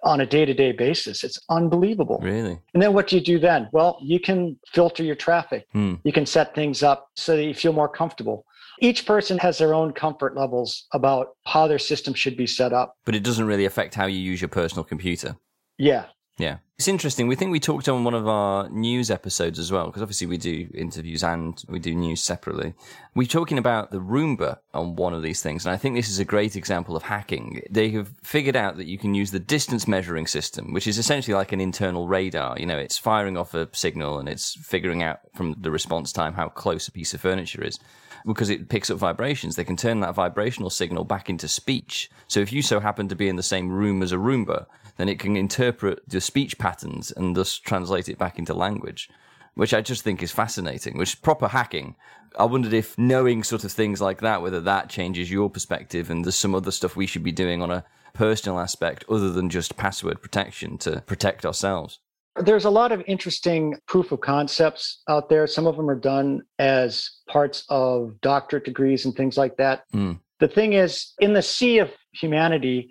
on a day to day basis? It's unbelievable. Really? And then what do you do then? Well, you can filter your traffic. Hmm. You can set things up so that you feel more comfortable. Each person has their own comfort levels about how their system should be set up. But it doesn't really affect how you use your personal computer. Yeah. Yeah. It's interesting. We think we talked on one of our news episodes as well, because obviously we do interviews and we do news separately. We're talking about the Roomba on one of these things. And I think this is a great example of hacking. They have figured out that you can use the distance measuring system, which is essentially like an internal radar. You know, it's firing off a signal and it's figuring out from the response time how close a piece of furniture is because it picks up vibrations, they can turn that vibrational signal back into speech. So if you so happen to be in the same room as a Roomba, then it can interpret the speech patterns and thus translate it back into language, which I just think is fascinating, which is proper hacking. I wondered if knowing sort of things like that, whether that changes your perspective and there's some other stuff we should be doing on a personal aspect other than just password protection to protect ourselves. There's a lot of interesting proof of concepts out there. Some of them are done as parts of doctorate degrees and things like that. Mm. The thing is, in the sea of humanity,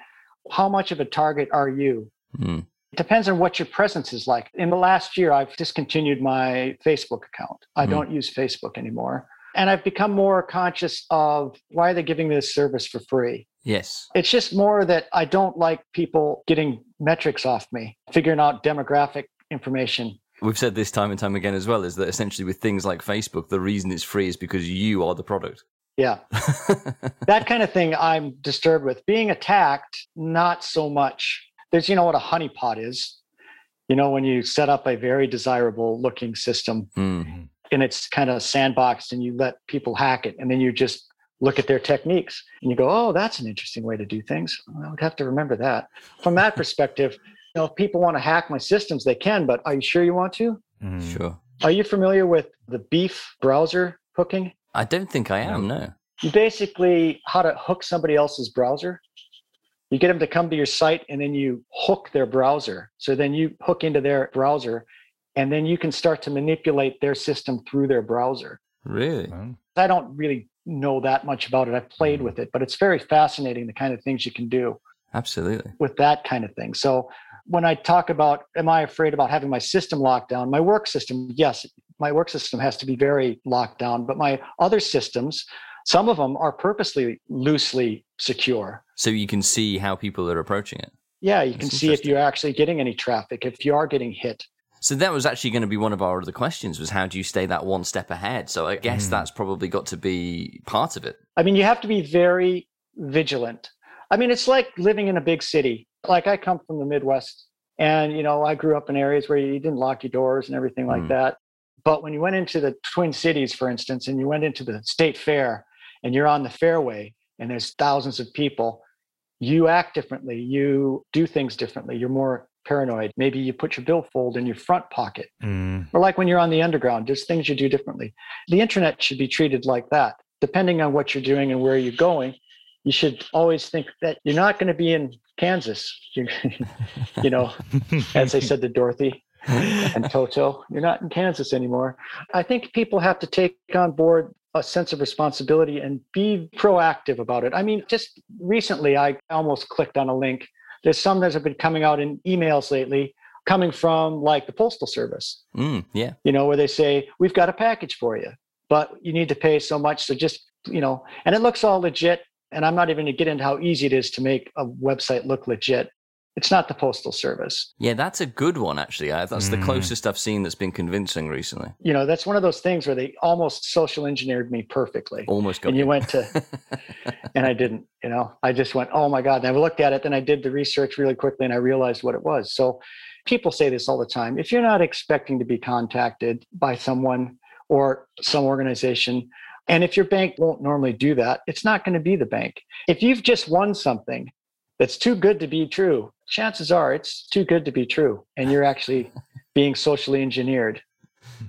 how much of a target are you? Mm. It depends on what your presence is like. In the last year, I've discontinued my Facebook account. I Hmm. don't use Facebook anymore. And I've become more conscious of why are they giving me this service for free? Yes. It's just more that I don't like people getting metrics off me, figuring out demographic information. We've said this time and time again as well is that essentially with things like Facebook, the reason it's free is because you are the product. Yeah. that kind of thing I'm disturbed with. Being attacked, not so much. There's, you know, what a honeypot is. You know, when you set up a very desirable looking system Mm. And it's kind of sandboxed and you let people hack it and then you just look at their techniques and you go, oh, that's an interesting way to do things. I would have to remember that. From that perspective, you know, if people want to hack my systems, they can, but are you sure you want to? Mm. Sure. Are you familiar with the BeEF browser hooking? I don't think I am, no. you basically how to hook somebody else's browser you get them to come to your site and then you hook their browser so then you hook into their browser and then you can start to manipulate their system through their browser. Really? Well, i don't really know that much about it. I've played hmm. with it but it's very fascinating the kind of things you can do Absolutely. with that kind of thing. So when i talk about am i afraid about having my system locked down? My work system yes my work system has to be very locked down but my other systems some of them are purposely loosely secure. So you can see how people are approaching it. yeah you can see if you're actually getting any traffic if you are getting hit So that was actually going to be one of our other questions was how do you stay that one step ahead? So I guess Mm. that's probably got to be part of it. i mean you have to be very vigilant i mean it's like living in a big city like i come from the midwest and you know i grew up in areas where you didn't lock your doors and everything like Mm. that but when you went into the twin cities for instance and you went into the state fair and you're on the fairway and there's thousands of people you act differently you do things differently you're more paranoid maybe you put your billfold in your front pocket mm. or like when you're on the underground there's things you do differently the internet should be treated like that depending on what you're doing and where you're going you should always think that you're not going to be in kansas you, you know as i said to dorothy and toto you're not in kansas anymore i think people have to take on board a sense of responsibility and be proactive about it. I mean, just recently, I almost clicked on a link. There's some that have been coming out in emails lately, coming from like the Postal Service, Mm, yeah. you know, where they say, We've got a package for you, but you need to pay so much. So just, you know, and it looks all legit. And I'm not even going to get into how easy it is to make a website look legit. It's not the Postal Service. Yeah, that's a good one, actually. I, that's the Mm. closest I've seen that's been convincing recently. You know, that's one of those things where they almost social engineered me perfectly. Almost got and you went to and I didn't, you know, I just went, oh my God. And I looked at it, then I did the research really quickly and I realized what it was. So people say this all the time. If you're not expecting to be contacted by someone or some organization, and if your bank won't normally do that, it's not going to be the bank. If you've just won something that's too good to be true, chances are it's too good to be true. And you're actually being socially engineered.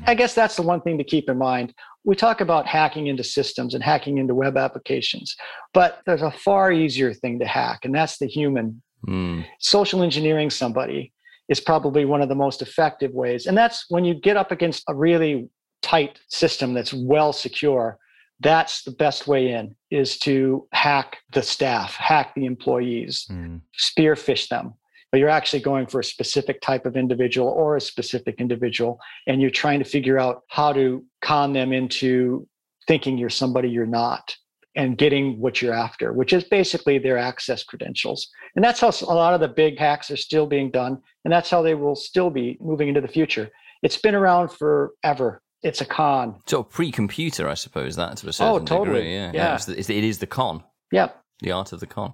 I guess that's the one thing to keep in mind we talk about hacking into systems and hacking into web applications, but there's a far easier thing to hack, and that's the human. Mm, Social engineering somebody is probably one of the most effective ways. And that's when you get up against a really tight system that's well secure. That's the best way in is to hack the staff, hack the employees, Mm. spearphish them. But you're actually going for a specific type of individual or a specific individual, and you're trying to figure out how to con them into thinking you're somebody you're not and getting what you're after, which is basically their access credentials. And that's how a lot of the big hacks are still being done. And that's how they will still be moving into the future. It's been around forever. It's a con. So pre-computer, I suppose. That to a certain Oh, totally. degree. Yeah, Yeah. It's the, it's, it is the con, Yep. the art of the con.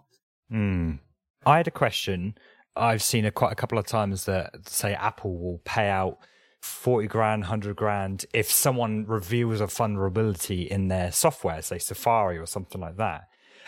Mm. I had a question. I've seen it quite a couple of times that say Apple will pay out 40 grand, 100 grand if someone reveals a vulnerability in their software, say Safari or something like that.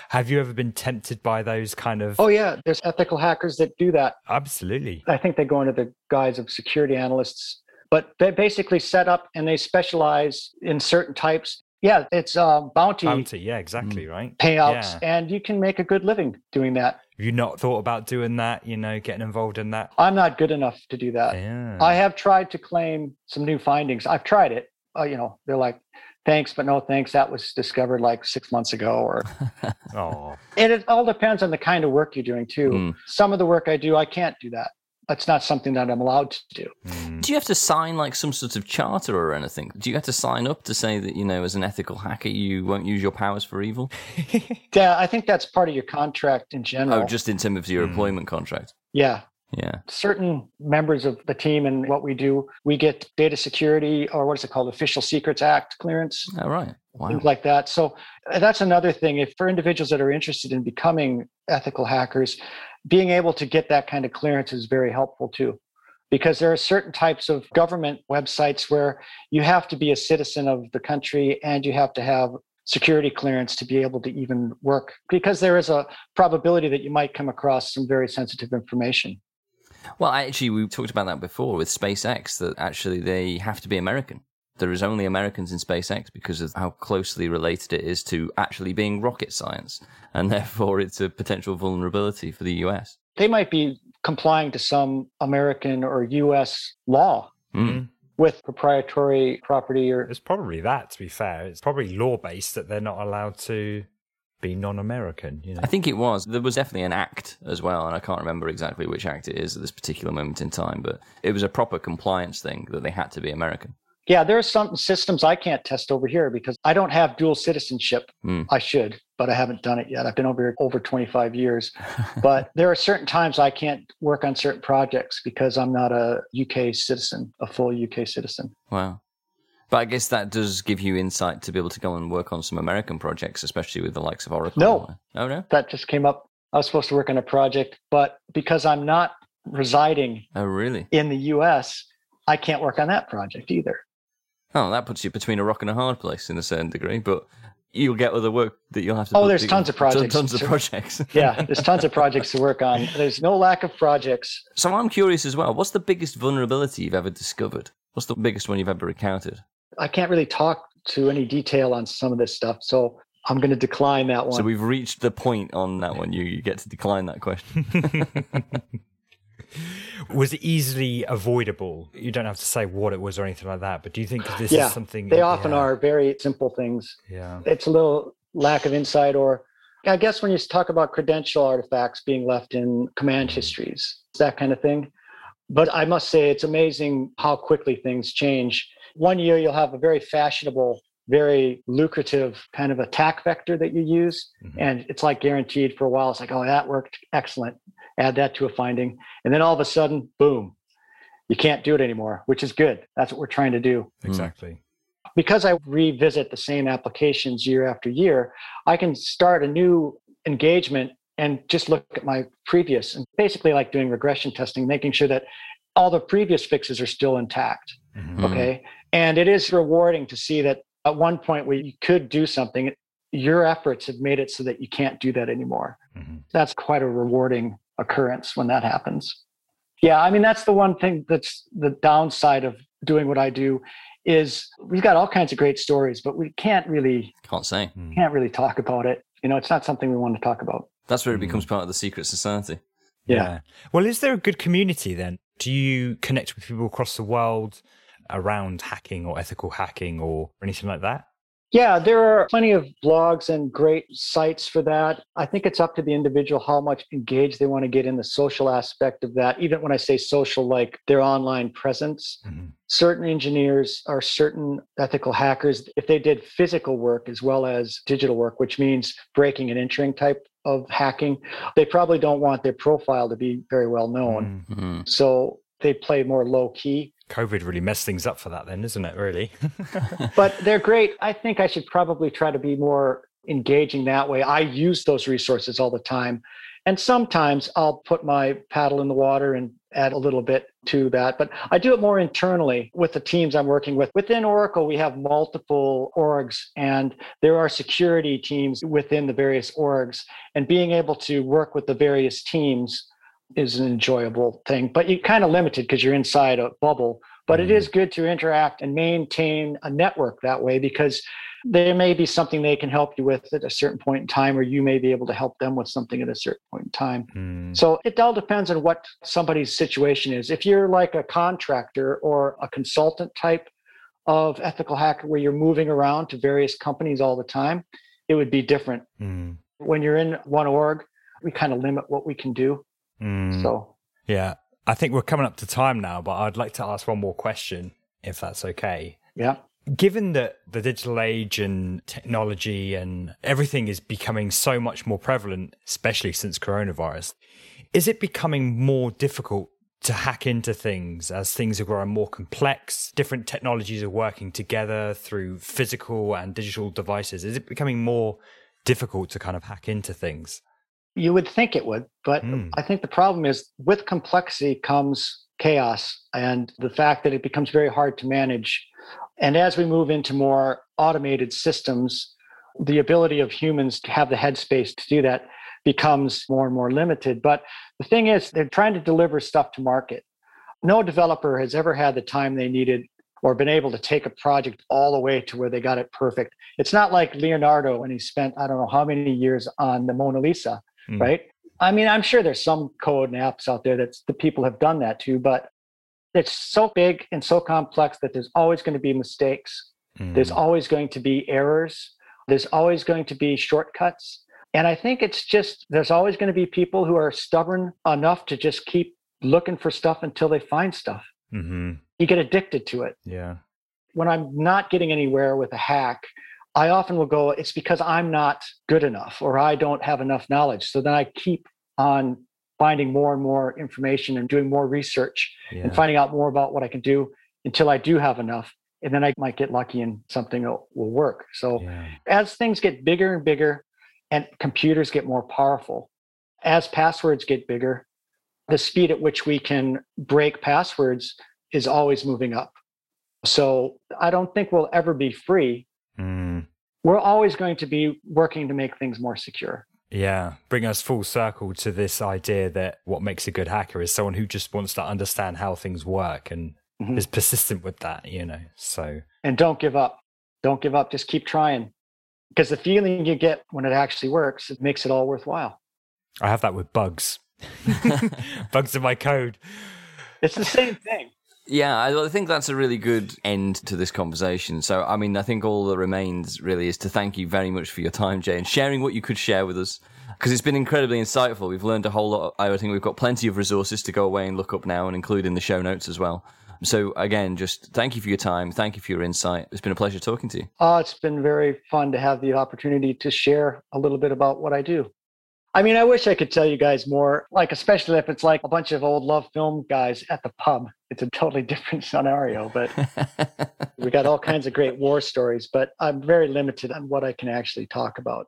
Have you ever been tempted by those kind of? Oh, yeah. There's ethical hackers that do that. absolutely. I think they go under the guise of security analysts, but they basically set up and they specialize in certain types. Yeah, it's uh, bounty, Bounty, yeah, exactly, right. payouts, Yeah. and you can make a good living doing that. Have you not thought about doing that? You know, getting involved in that? I'm not good enough to do that. Yeah. I have tried to claim some new findings. I've tried it. Uh, you know, they're like, thanks, but no thanks. That was discovered like six months ago. Or oh, and it all depends on the kind of work you're doing too. Mm. Some of the work I do, I can't do that. That's not something that I'm allowed to do. mm. Do you have to sign like some sort of charter or anything? Do you have to sign up to say that you know, as an ethical hacker, you won't use your powers for evil? Yeah, I think that's part of your contract in general. Oh, just in terms of your Hmm. employment contract. yeah. Yeah. certain members of the team and what we do, we get data security or what is it called, Official Secrets Act clearance, All right. Wow. things like that. So uh, that's another thing. If for individuals that are interested in becoming ethical hackers, being able to get that kind of clearance is very helpful too. Because there are certain types of government websites where you have to be a citizen of the country and you have to have security clearance to be able to even work because there is a probability that you might come across some very sensitive information. Well, actually, we talked about that before with SpaceX. That actually they have to be American. There is only Americans in SpaceX because of how closely related it is to actually being rocket science, and therefore it's a potential vulnerability for the US. they might be complying to some American or US law Mm. with proprietary property or It's probably that, to be fair. It's probably law based that they're not allowed to be non American, you know. I think it was. There was definitely an act as well, and I can't remember exactly which act it is at this particular moment in time, but it was a proper compliance thing that they had to be American. Yeah there are some systems i can't test over here because i don't have dual citizenship Hmm. i should but i haven't done it yet i've been over here over 25 years but there are certain times i can't work on certain projects because i'm not a uk citizen a full uk citizen Wow. But I guess that does give you insight to be able to go and work on some American projects, especially with the likes of Oracle. No. Oh, no? that just came up i was supposed to work on a project but because i'm not residing Oh, really? in the us i can't work on that project either Oh, that puts you between a rock and a hard place in a certain degree, but you'll get other work that you'll have to. Oh, there's together. tons of projects. Tons of projects. yeah, there's tons of projects to work on. There's no lack of projects. so I'm curious as well. What's the biggest vulnerability you've ever discovered? What's the biggest one you've ever encountered? I can't really talk to any detail on some of this stuff, so I'm going to decline that one. So we've reached the point on that one. You, you get to decline that question. Was easily avoidable? You don't have to say what it was or anything like that, but do you think this yeah, is something they often yeah. are very simple things. Yeah. It's a little lack of insight or I guess when you talk about credential artifacts being left in command histories, that kind of thing. But I must say, it's amazing how quickly things change. One year, you'll have a very fashionable, very lucrative kind of attack vector that you use. Mm-hmm. And it's like guaranteed for a while. It's like, oh, that worked. Excellent. Add that to a finding. And then all of a sudden, boom, you can't do it anymore, which is good. That's what we're trying to do. Exactly because I revisit the same applications year after year, I can start a new engagement and just look at my previous and basically like doing regression testing, making sure that all the previous fixes are still intact. Mm-hmm. Okay. And it is rewarding to see that at one point where you could do something, your efforts have made it so that you can't do that anymore. Mm-hmm. That's quite a rewarding occurrence when that happens. Yeah, I mean that's the one thing that's the downside of doing what I do is we've got all kinds of great stories, but we can't really can't say hmm. can't really talk about it. You know, it's not something we want to talk about. That's where it hmm. becomes part of the secret society. Yeah. yeah. Well, is there a good community then? Do you connect with people across the world around hacking or ethical hacking or anything like that? Yeah, there are plenty of blogs and great sites for that. I think it's up to the individual how much engaged they want to get in the social aspect of that. Even when I say social, like their online presence, mm-hmm. certain engineers or certain ethical hackers, if they did physical work as well as digital work, which means breaking and entering type of hacking, they probably don't want their profile to be very well known. Mm-hmm. So they play more low key. COVID really messed things up for that, then, isn't it? Really. but they're great. I think I should probably try to be more engaging that way. I use those resources all the time. And sometimes I'll put my paddle in the water and add a little bit to that. But I do it more internally with the teams I'm working with. Within Oracle, we have multiple orgs, and there are security teams within the various orgs. And being able to work with the various teams is an enjoyable thing, but you're kind of limited because you're inside a bubble. But mm. it is good to interact and maintain a network that way because there may be something they can help you with at a certain point in time, or you may be able to help them with something at a certain point in time. Mm. So it all depends on what somebody's situation is. If you're like a contractor or a consultant type of ethical hacker where you're moving around to various companies all the time, it would be different. Mm. When you're in one org, we kind of limit what we can do. Mm. So, yeah, I think we're coming up to time now, but I'd like to ask one more question, if that's okay. Yeah. Given that the digital age and technology and everything is becoming so much more prevalent, especially since coronavirus, is it becoming more difficult to hack into things as things are growing more complex? Different technologies are working together through physical and digital devices. Is it becoming more difficult to kind of hack into things? You would think it would, but mm. I think the problem is with complexity comes chaos and the fact that it becomes very hard to manage. And as we move into more automated systems, the ability of humans to have the headspace to do that becomes more and more limited. But the thing is, they're trying to deliver stuff to market. No developer has ever had the time they needed or been able to take a project all the way to where they got it perfect. It's not like Leonardo when he spent, I don't know how many years on the Mona Lisa mm. right? I mean, I'm sure there's some code and apps out there that the people have done that too, but it's so big and so complex that there's always going to be mistakes. Mm. There's always going to be errors. There's always going to be shortcuts. And I think it's just there's always going to be people who are stubborn enough to just keep looking for stuff until they find stuff. Mm-hmm. You get addicted to it. Yeah. When I'm not getting anywhere with a hack, I often will go, it's because I'm not good enough or I don't have enough knowledge. So then I keep on finding more and more information and doing more research yeah. and finding out more about what I can do until I do have enough. And then I might get lucky and something will, will work. So yeah. as things get bigger and bigger and computers get more powerful, as passwords get bigger, the speed at which we can break passwords is always moving up. So I don't think we'll ever be free Mm. We're always going to be working to make things more secure. Yeah, bring us full circle to this idea that what makes a good hacker is someone who just wants to understand how things work and mm-hmm. is persistent with that, you know. So And don't give up. Don't give up, just keep trying. Because the feeling you get when it actually works, it makes it all worthwhile. I have that with bugs. bugs in my code. It's the same thing. Yeah, I think that's a really good end to this conversation. So, I mean, I think all that remains really is to thank you very much for your time, Jay, and sharing what you could share with us because it's been incredibly insightful. We've learned a whole lot. I think we've got plenty of resources to go away and look up now and include in the show notes as well. So again, just thank you for your time. Thank you for your insight. It's been a pleasure talking to you. Oh, it's been very fun to have the opportunity to share a little bit about what I do. I mean, I wish I could tell you guys more, like, especially if it's like a bunch of old LoveFilm guys at the pub. It's a totally different scenario, but we got all kinds of great war stories, but I'm very limited on what I can actually talk about.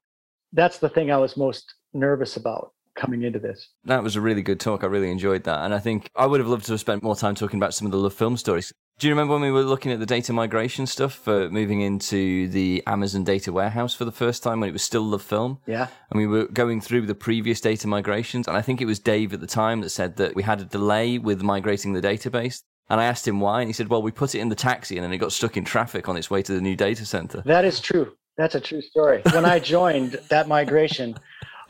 That's the thing I was most nervous about coming into this. That was a really good talk. I really enjoyed that. And I think I would have loved to have spent more time talking about some of the LoveFilm stories. Do you remember when we were looking at the data migration stuff for moving into the Amazon data warehouse for the first time when it was still LoveFilm? Yeah. And we were going through the previous data migrations. And I think it was Dave at the time that said that we had a delay with migrating the database. And I asked him why. And he said, well, we put it in the taxi and then it got stuck in traffic on its way to the new data center. That is true. That's a true story. When I joined that migration,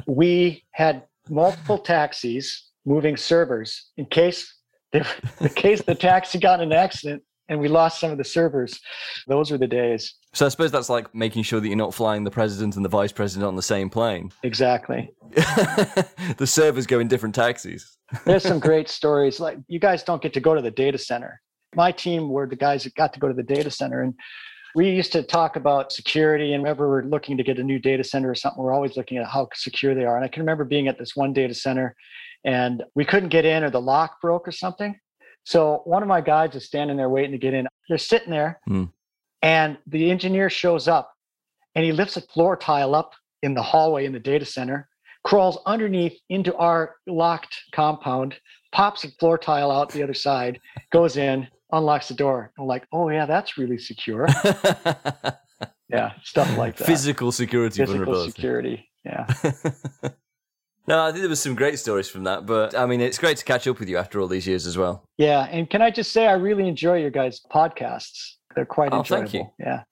we had multiple taxis moving servers in case in case the taxi got in an accident and we lost some of the servers. Those were the days. So I suppose that's like making sure that you're not flying the president and the vice president on the same plane. Exactly. the servers go in different taxis. There's some great stories. Like you guys don't get to go to the data center. My team were the guys that got to go to the data center and we used to talk about security and whenever we're looking to get a new data center or something we're always looking at how secure they are and i can remember being at this one data center and we couldn't get in or the lock broke or something so one of my guys is standing there waiting to get in they're sitting there hmm. and the engineer shows up and he lifts a floor tile up in the hallway in the data center crawls underneath into our locked compound pops a floor tile out the other side goes in unlocks the door. I'm like, oh yeah, that's really secure. yeah, stuff like that. Physical security, physical security. Yeah. no, I think there was some great stories from that, but I mean, it's great to catch up with you after all these years as well. Yeah, and can I just say I really enjoy your guys' podcasts. They're quite oh, enjoyable. Thank you. Yeah.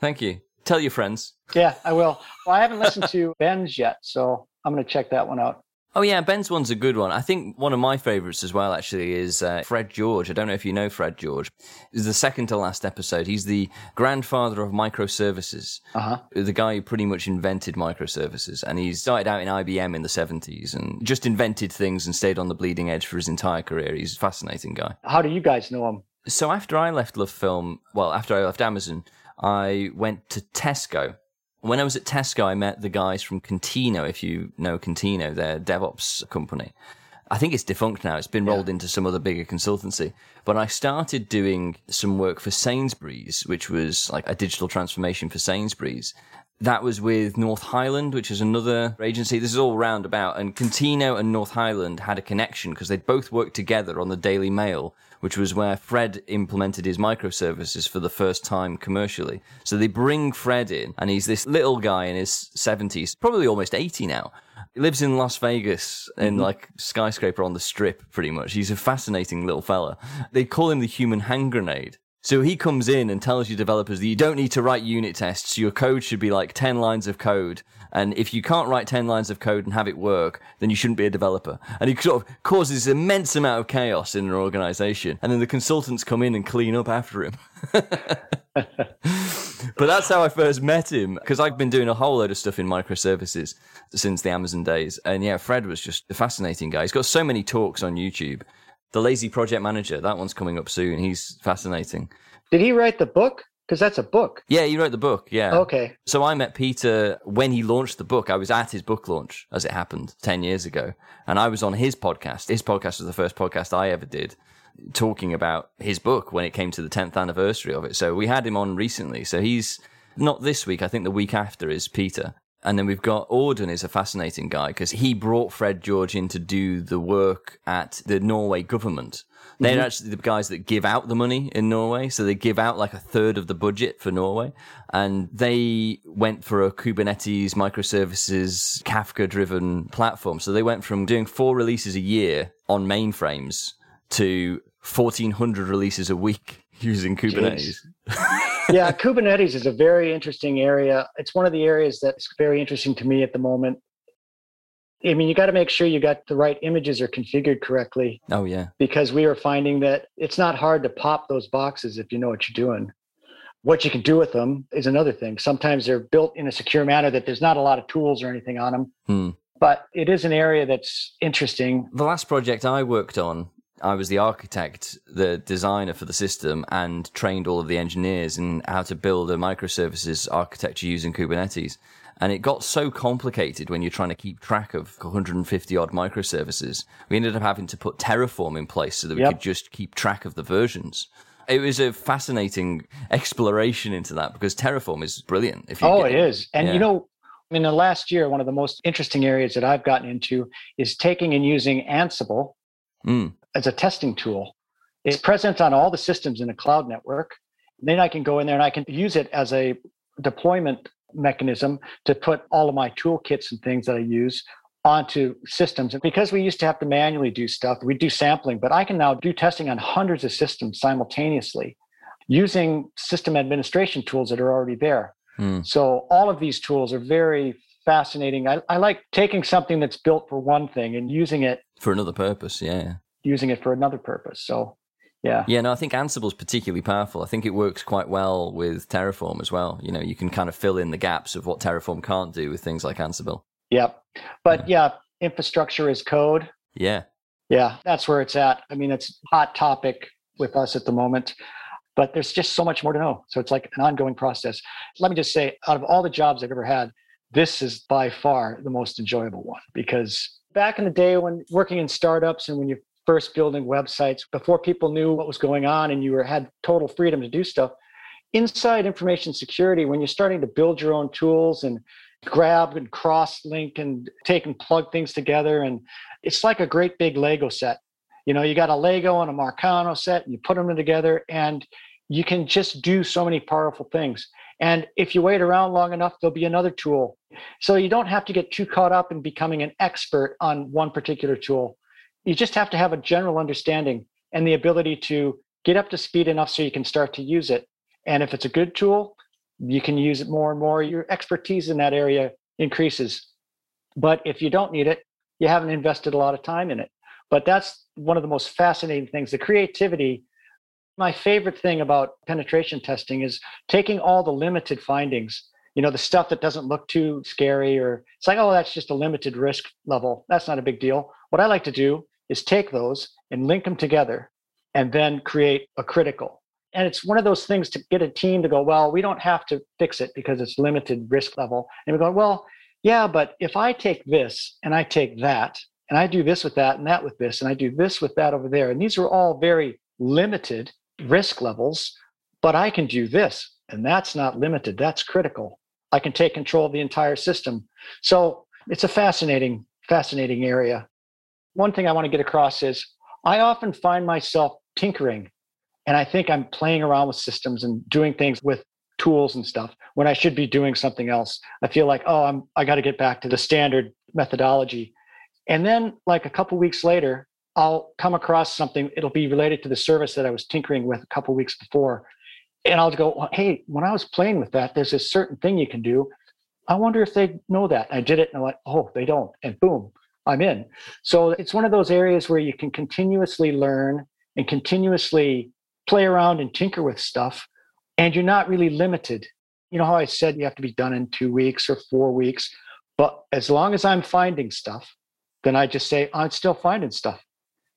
Thank you. Tell your friends. Yeah, I will. Well, I haven't listened to Ben's yet, so I'm going to check that one out. Oh yeah, Ben's one's a good one. I think one of my favorites as well actually is uh, Fred George. I don't know if you know Fred George. Is the second to last episode. He's the grandfather of microservices. Uh-huh. The guy who pretty much invented microservices, and he started out in IBM in the seventies and just invented things and stayed on the bleeding edge for his entire career. He's a fascinating guy. How do you guys know him? So after I left LoveFilm, well, after I left Amazon, I went to Tesco when I was at Tesco, I met the guys from Contino, if you know Contino, their DevOps company. I think it's defunct now. It's been rolled yeah. into some other bigger consultancy. But I started doing some work for Sainsbury's, which was like a digital transformation for Sainsbury's. That was with North Highland, which is another agency. This is all roundabout. And Contino and North Highland had a connection because they both worked together on the Daily Mail, which was where Fred implemented his microservices for the first time commercially. So they bring Fred in, and he's this little guy in his 70s, probably almost 80 now. He lives in Las Vegas in mm-hmm. like skyscraper on the strip, pretty much. He's a fascinating little fella. They call him the human hand grenade. So he comes in and tells you developers that you don't need to write unit tests. Your code should be like 10 lines of code and if you can't write 10 lines of code and have it work, then you shouldn't be a developer. And he sort of causes immense amount of chaos in an organization. And then the consultants come in and clean up after him. but that's how I first met him because I've been doing a whole load of stuff in microservices since the Amazon days. And yeah, Fred was just a fascinating guy. He's got so many talks on YouTube. The Lazy Project Manager, that one's coming up soon. He's fascinating. Did he write the book? Because that's a book. Yeah, you wrote the book. Yeah. Okay. So I met Peter when he launched the book. I was at his book launch, as it happened, 10 years ago. And I was on his podcast. His podcast was the first podcast I ever did talking about his book when it came to the 10th anniversary of it. So we had him on recently. So he's not this week. I think the week after is Peter. And then we've got Auden is a fascinating guy because he brought Fred George in to do the work at the Norway government. They're mm-hmm. actually the guys that give out the money in Norway. So they give out like a third of the budget for Norway. And they went for a Kubernetes microservices Kafka driven platform. So they went from doing four releases a year on mainframes to 1400 releases a week using Kubernetes. yeah, Kubernetes is a very interesting area. It's one of the areas that's very interesting to me at the moment I mean, you got to make sure you got the right images are configured correctly. Oh, yeah. Because we are finding that it's not hard to pop those boxes if you know what you're doing. What you can do with them is another thing. Sometimes they're built in a secure manner that there's not a lot of tools or anything on them. Hmm. But it is an area that's interesting. The last project I worked on, I was the architect, the designer for the system, and trained all of the engineers in how to build a microservices architecture using Kubernetes. And it got so complicated when you're trying to keep track of 150 odd microservices. We ended up having to put Terraform in place so that we Yep. could just keep track of the versions. It was a fascinating exploration into that because Terraform is brilliant. If you Oh, get it is. And Yeah. you know, in the last year, one of the most interesting areas that I've gotten into is taking and using Ansible Mm, as a testing tool. It's present on all the systems in the cloud network. Then I can go in there and I can use it as a deployment mechanism to put all of my toolkits and things that I use onto systems. And because we used to have to manually do stuff, we do sampling, but I can now do testing on hundreds of systems simultaneously using system administration tools that are already there. mm. So all of these tools are very fascinating. I, I like taking something that's built for one thing and using it For another purpose, yeah. Using it for another purpose. So yeah. Yeah, no, I think Ansible's particularly powerful. I think it works quite well with Terraform as well. You know, you can kind of fill in the gaps of what Terraform can't do with things like Ansible. Yep. But yeah, infrastructure is code. Yeah. Yeah, that's where it's at. I mean, it's a hot topic with us at the moment, but there's just so much more to know. So it's like an ongoing process. Let me just say, out of all the jobs I've ever had, this is by far the most enjoyable one because back in the day when working in startups and when you're first building websites, before people knew what was going on and you were had total freedom to do stuff, inside information security, when you're starting to build your own tools and grab and cross link and take and plug things together and it's like a great big lego set. You know you got a lego and a Meccano set and you put them together and you can just do so many powerful things. And if you wait around long enough there'll be another tool. So you don't have to get too caught up in becoming an expert on one particular tool you just have to have a general understanding and the ability to get up to speed enough so you can start to use it and if it's a good tool you can use it more and more. Your expertise in that area increases. But if you don't need it, you haven't invested a lot of time in it. But that's one of the most fascinating things the creativity. My favorite thing about penetration testing is taking all the limited findings, you know, the stuff that doesn't look too scary or it's like, oh, that's just a limited risk level. That's not a big deal. What I like to do is take those and link them together and then create a critical. And it's one of those things to get a team to go well we don't have to fix it because it's limited risk level. And we go well yeah but if i take this and i take that and i do this with that and that with this and i do this with that over there and these are all very limited risk levels but i can do this and that's not limited that's critical. I can take control of the entire system. So it's a fascinating fascinating area one thing i want to get across is i often find myself tinkering and I think I'm playing around with systems and doing things with tools and stuff when I should be doing something else. I feel like, oh, I'm I got to get back to the standard methodology. And then like a couple weeks later, I'll come across something it'll be related to the service that I was tinkering with a couple weeks before. And I'll go, "Hey, when I was playing with that, there's this certain thing you can do. I wonder if they know that." I did it and I'm like, "Oh, they don't." And boom, I'm in. So it's one of those areas where you can continuously learn and continuously play around and tinker with stuff and you're not really limited. You know how i said you have to be done in two weeks or four weeks? But as long as i'm finding stuff then i just say i'm still finding stuff.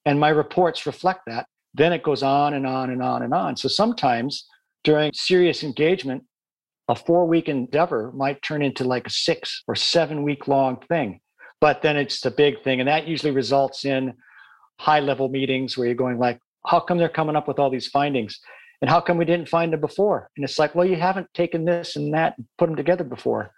And my reports reflect that. Then it goes on and on and on and on. So sometimes during serious engagement a four week endeavor might turn into like a six or seven week long thing but then it's the big thing and that usually results in high level meetings where you're going like how come they're coming up with all these findings? And how come we didn't find them before? And it's like well you haven't taken this and that and put them together before